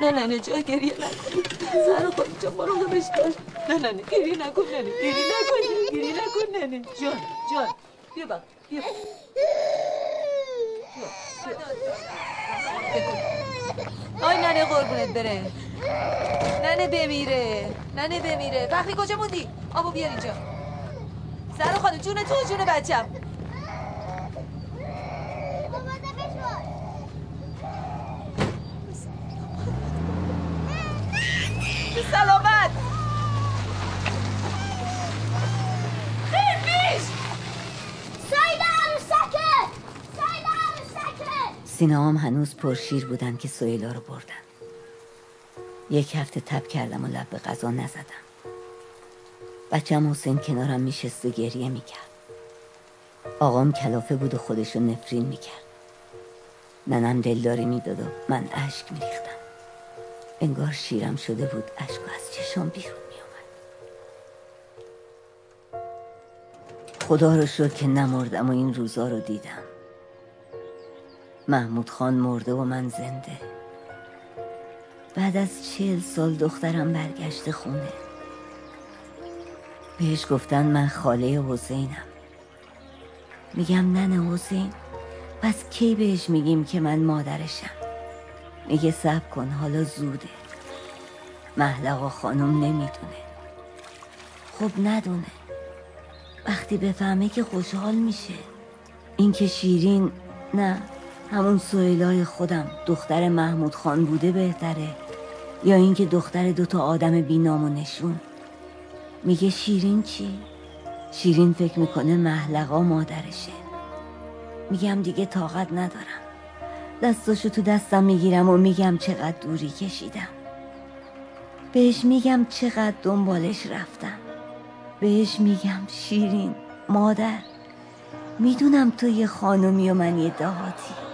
نه نه نه جای گریه نکن. زهرا خانم جان مراقبش کن نه نه نه گریه نکن نه نه گریه نکن گریه نکن نه نه جان جان. بیا بغل. بیا. آی ننه قربونت بره. ننه بمیره. ننه بمیره. فخری کجا موندی؟ آبو بیار اینجا. زهرا خانم جون تو جون بچم. سلامت. عروسکه سینه هم هنوز پرشیر بودن که سویلا رو بردن. یک هفته تب کردم و لب به غذا نزدم. بچم حسین کنارم میشست و گریه می‌کرد. آقام کلافه بود و خودش رو نفرین می‌کرد. ننم دلداری می‌داد و من اشک میریختم. انگار شیرم شده بود اشک از چشام بیرون میومد خدا رو شکر که نمردم و این روزا رو دیدم. محمود خان مرده و من زنده. بعد از چهل سال دخترم برگشته خونه. بهش گفتن من خاله حسینم. میگم ننه حسین. پس کی بهش میگیم که من مادرشم؟ میگه سب کن حالا زوده. محلقا خانم نمی‌دونه. خب ندونه. وقتی بفهمه که خوشحال میشه. اینکه شیرین نه. همون سویلای خودم دختر محمود خان بوده بهتره؟ یا اینکه دختر دوتا آدم بینام و نشون؟ میگه شیرین چی؟ شیرین فکر می‌کنه محلقا مادرشه. میگم دیگه طاقت ندارم. دستاشو تو دستم می‌گیرم و میگم چقدر دوری کشیدم. بهش میگم چقدر دنبالش رفتم. بهش میگم شیرین مادر. می‌دونم تو یه خانومی و من یه دهاتی.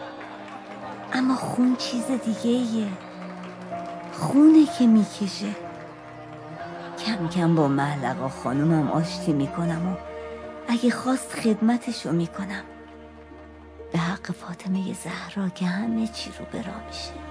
اما خون چیز دیگه ایه خونه که می‌کشه. کم کم با محلقا خانومم آشتی می‌کنم و اگه خواست خدمتشو می‌کنم. به حق فاطمه زهرا که همه چی رو برا میشه.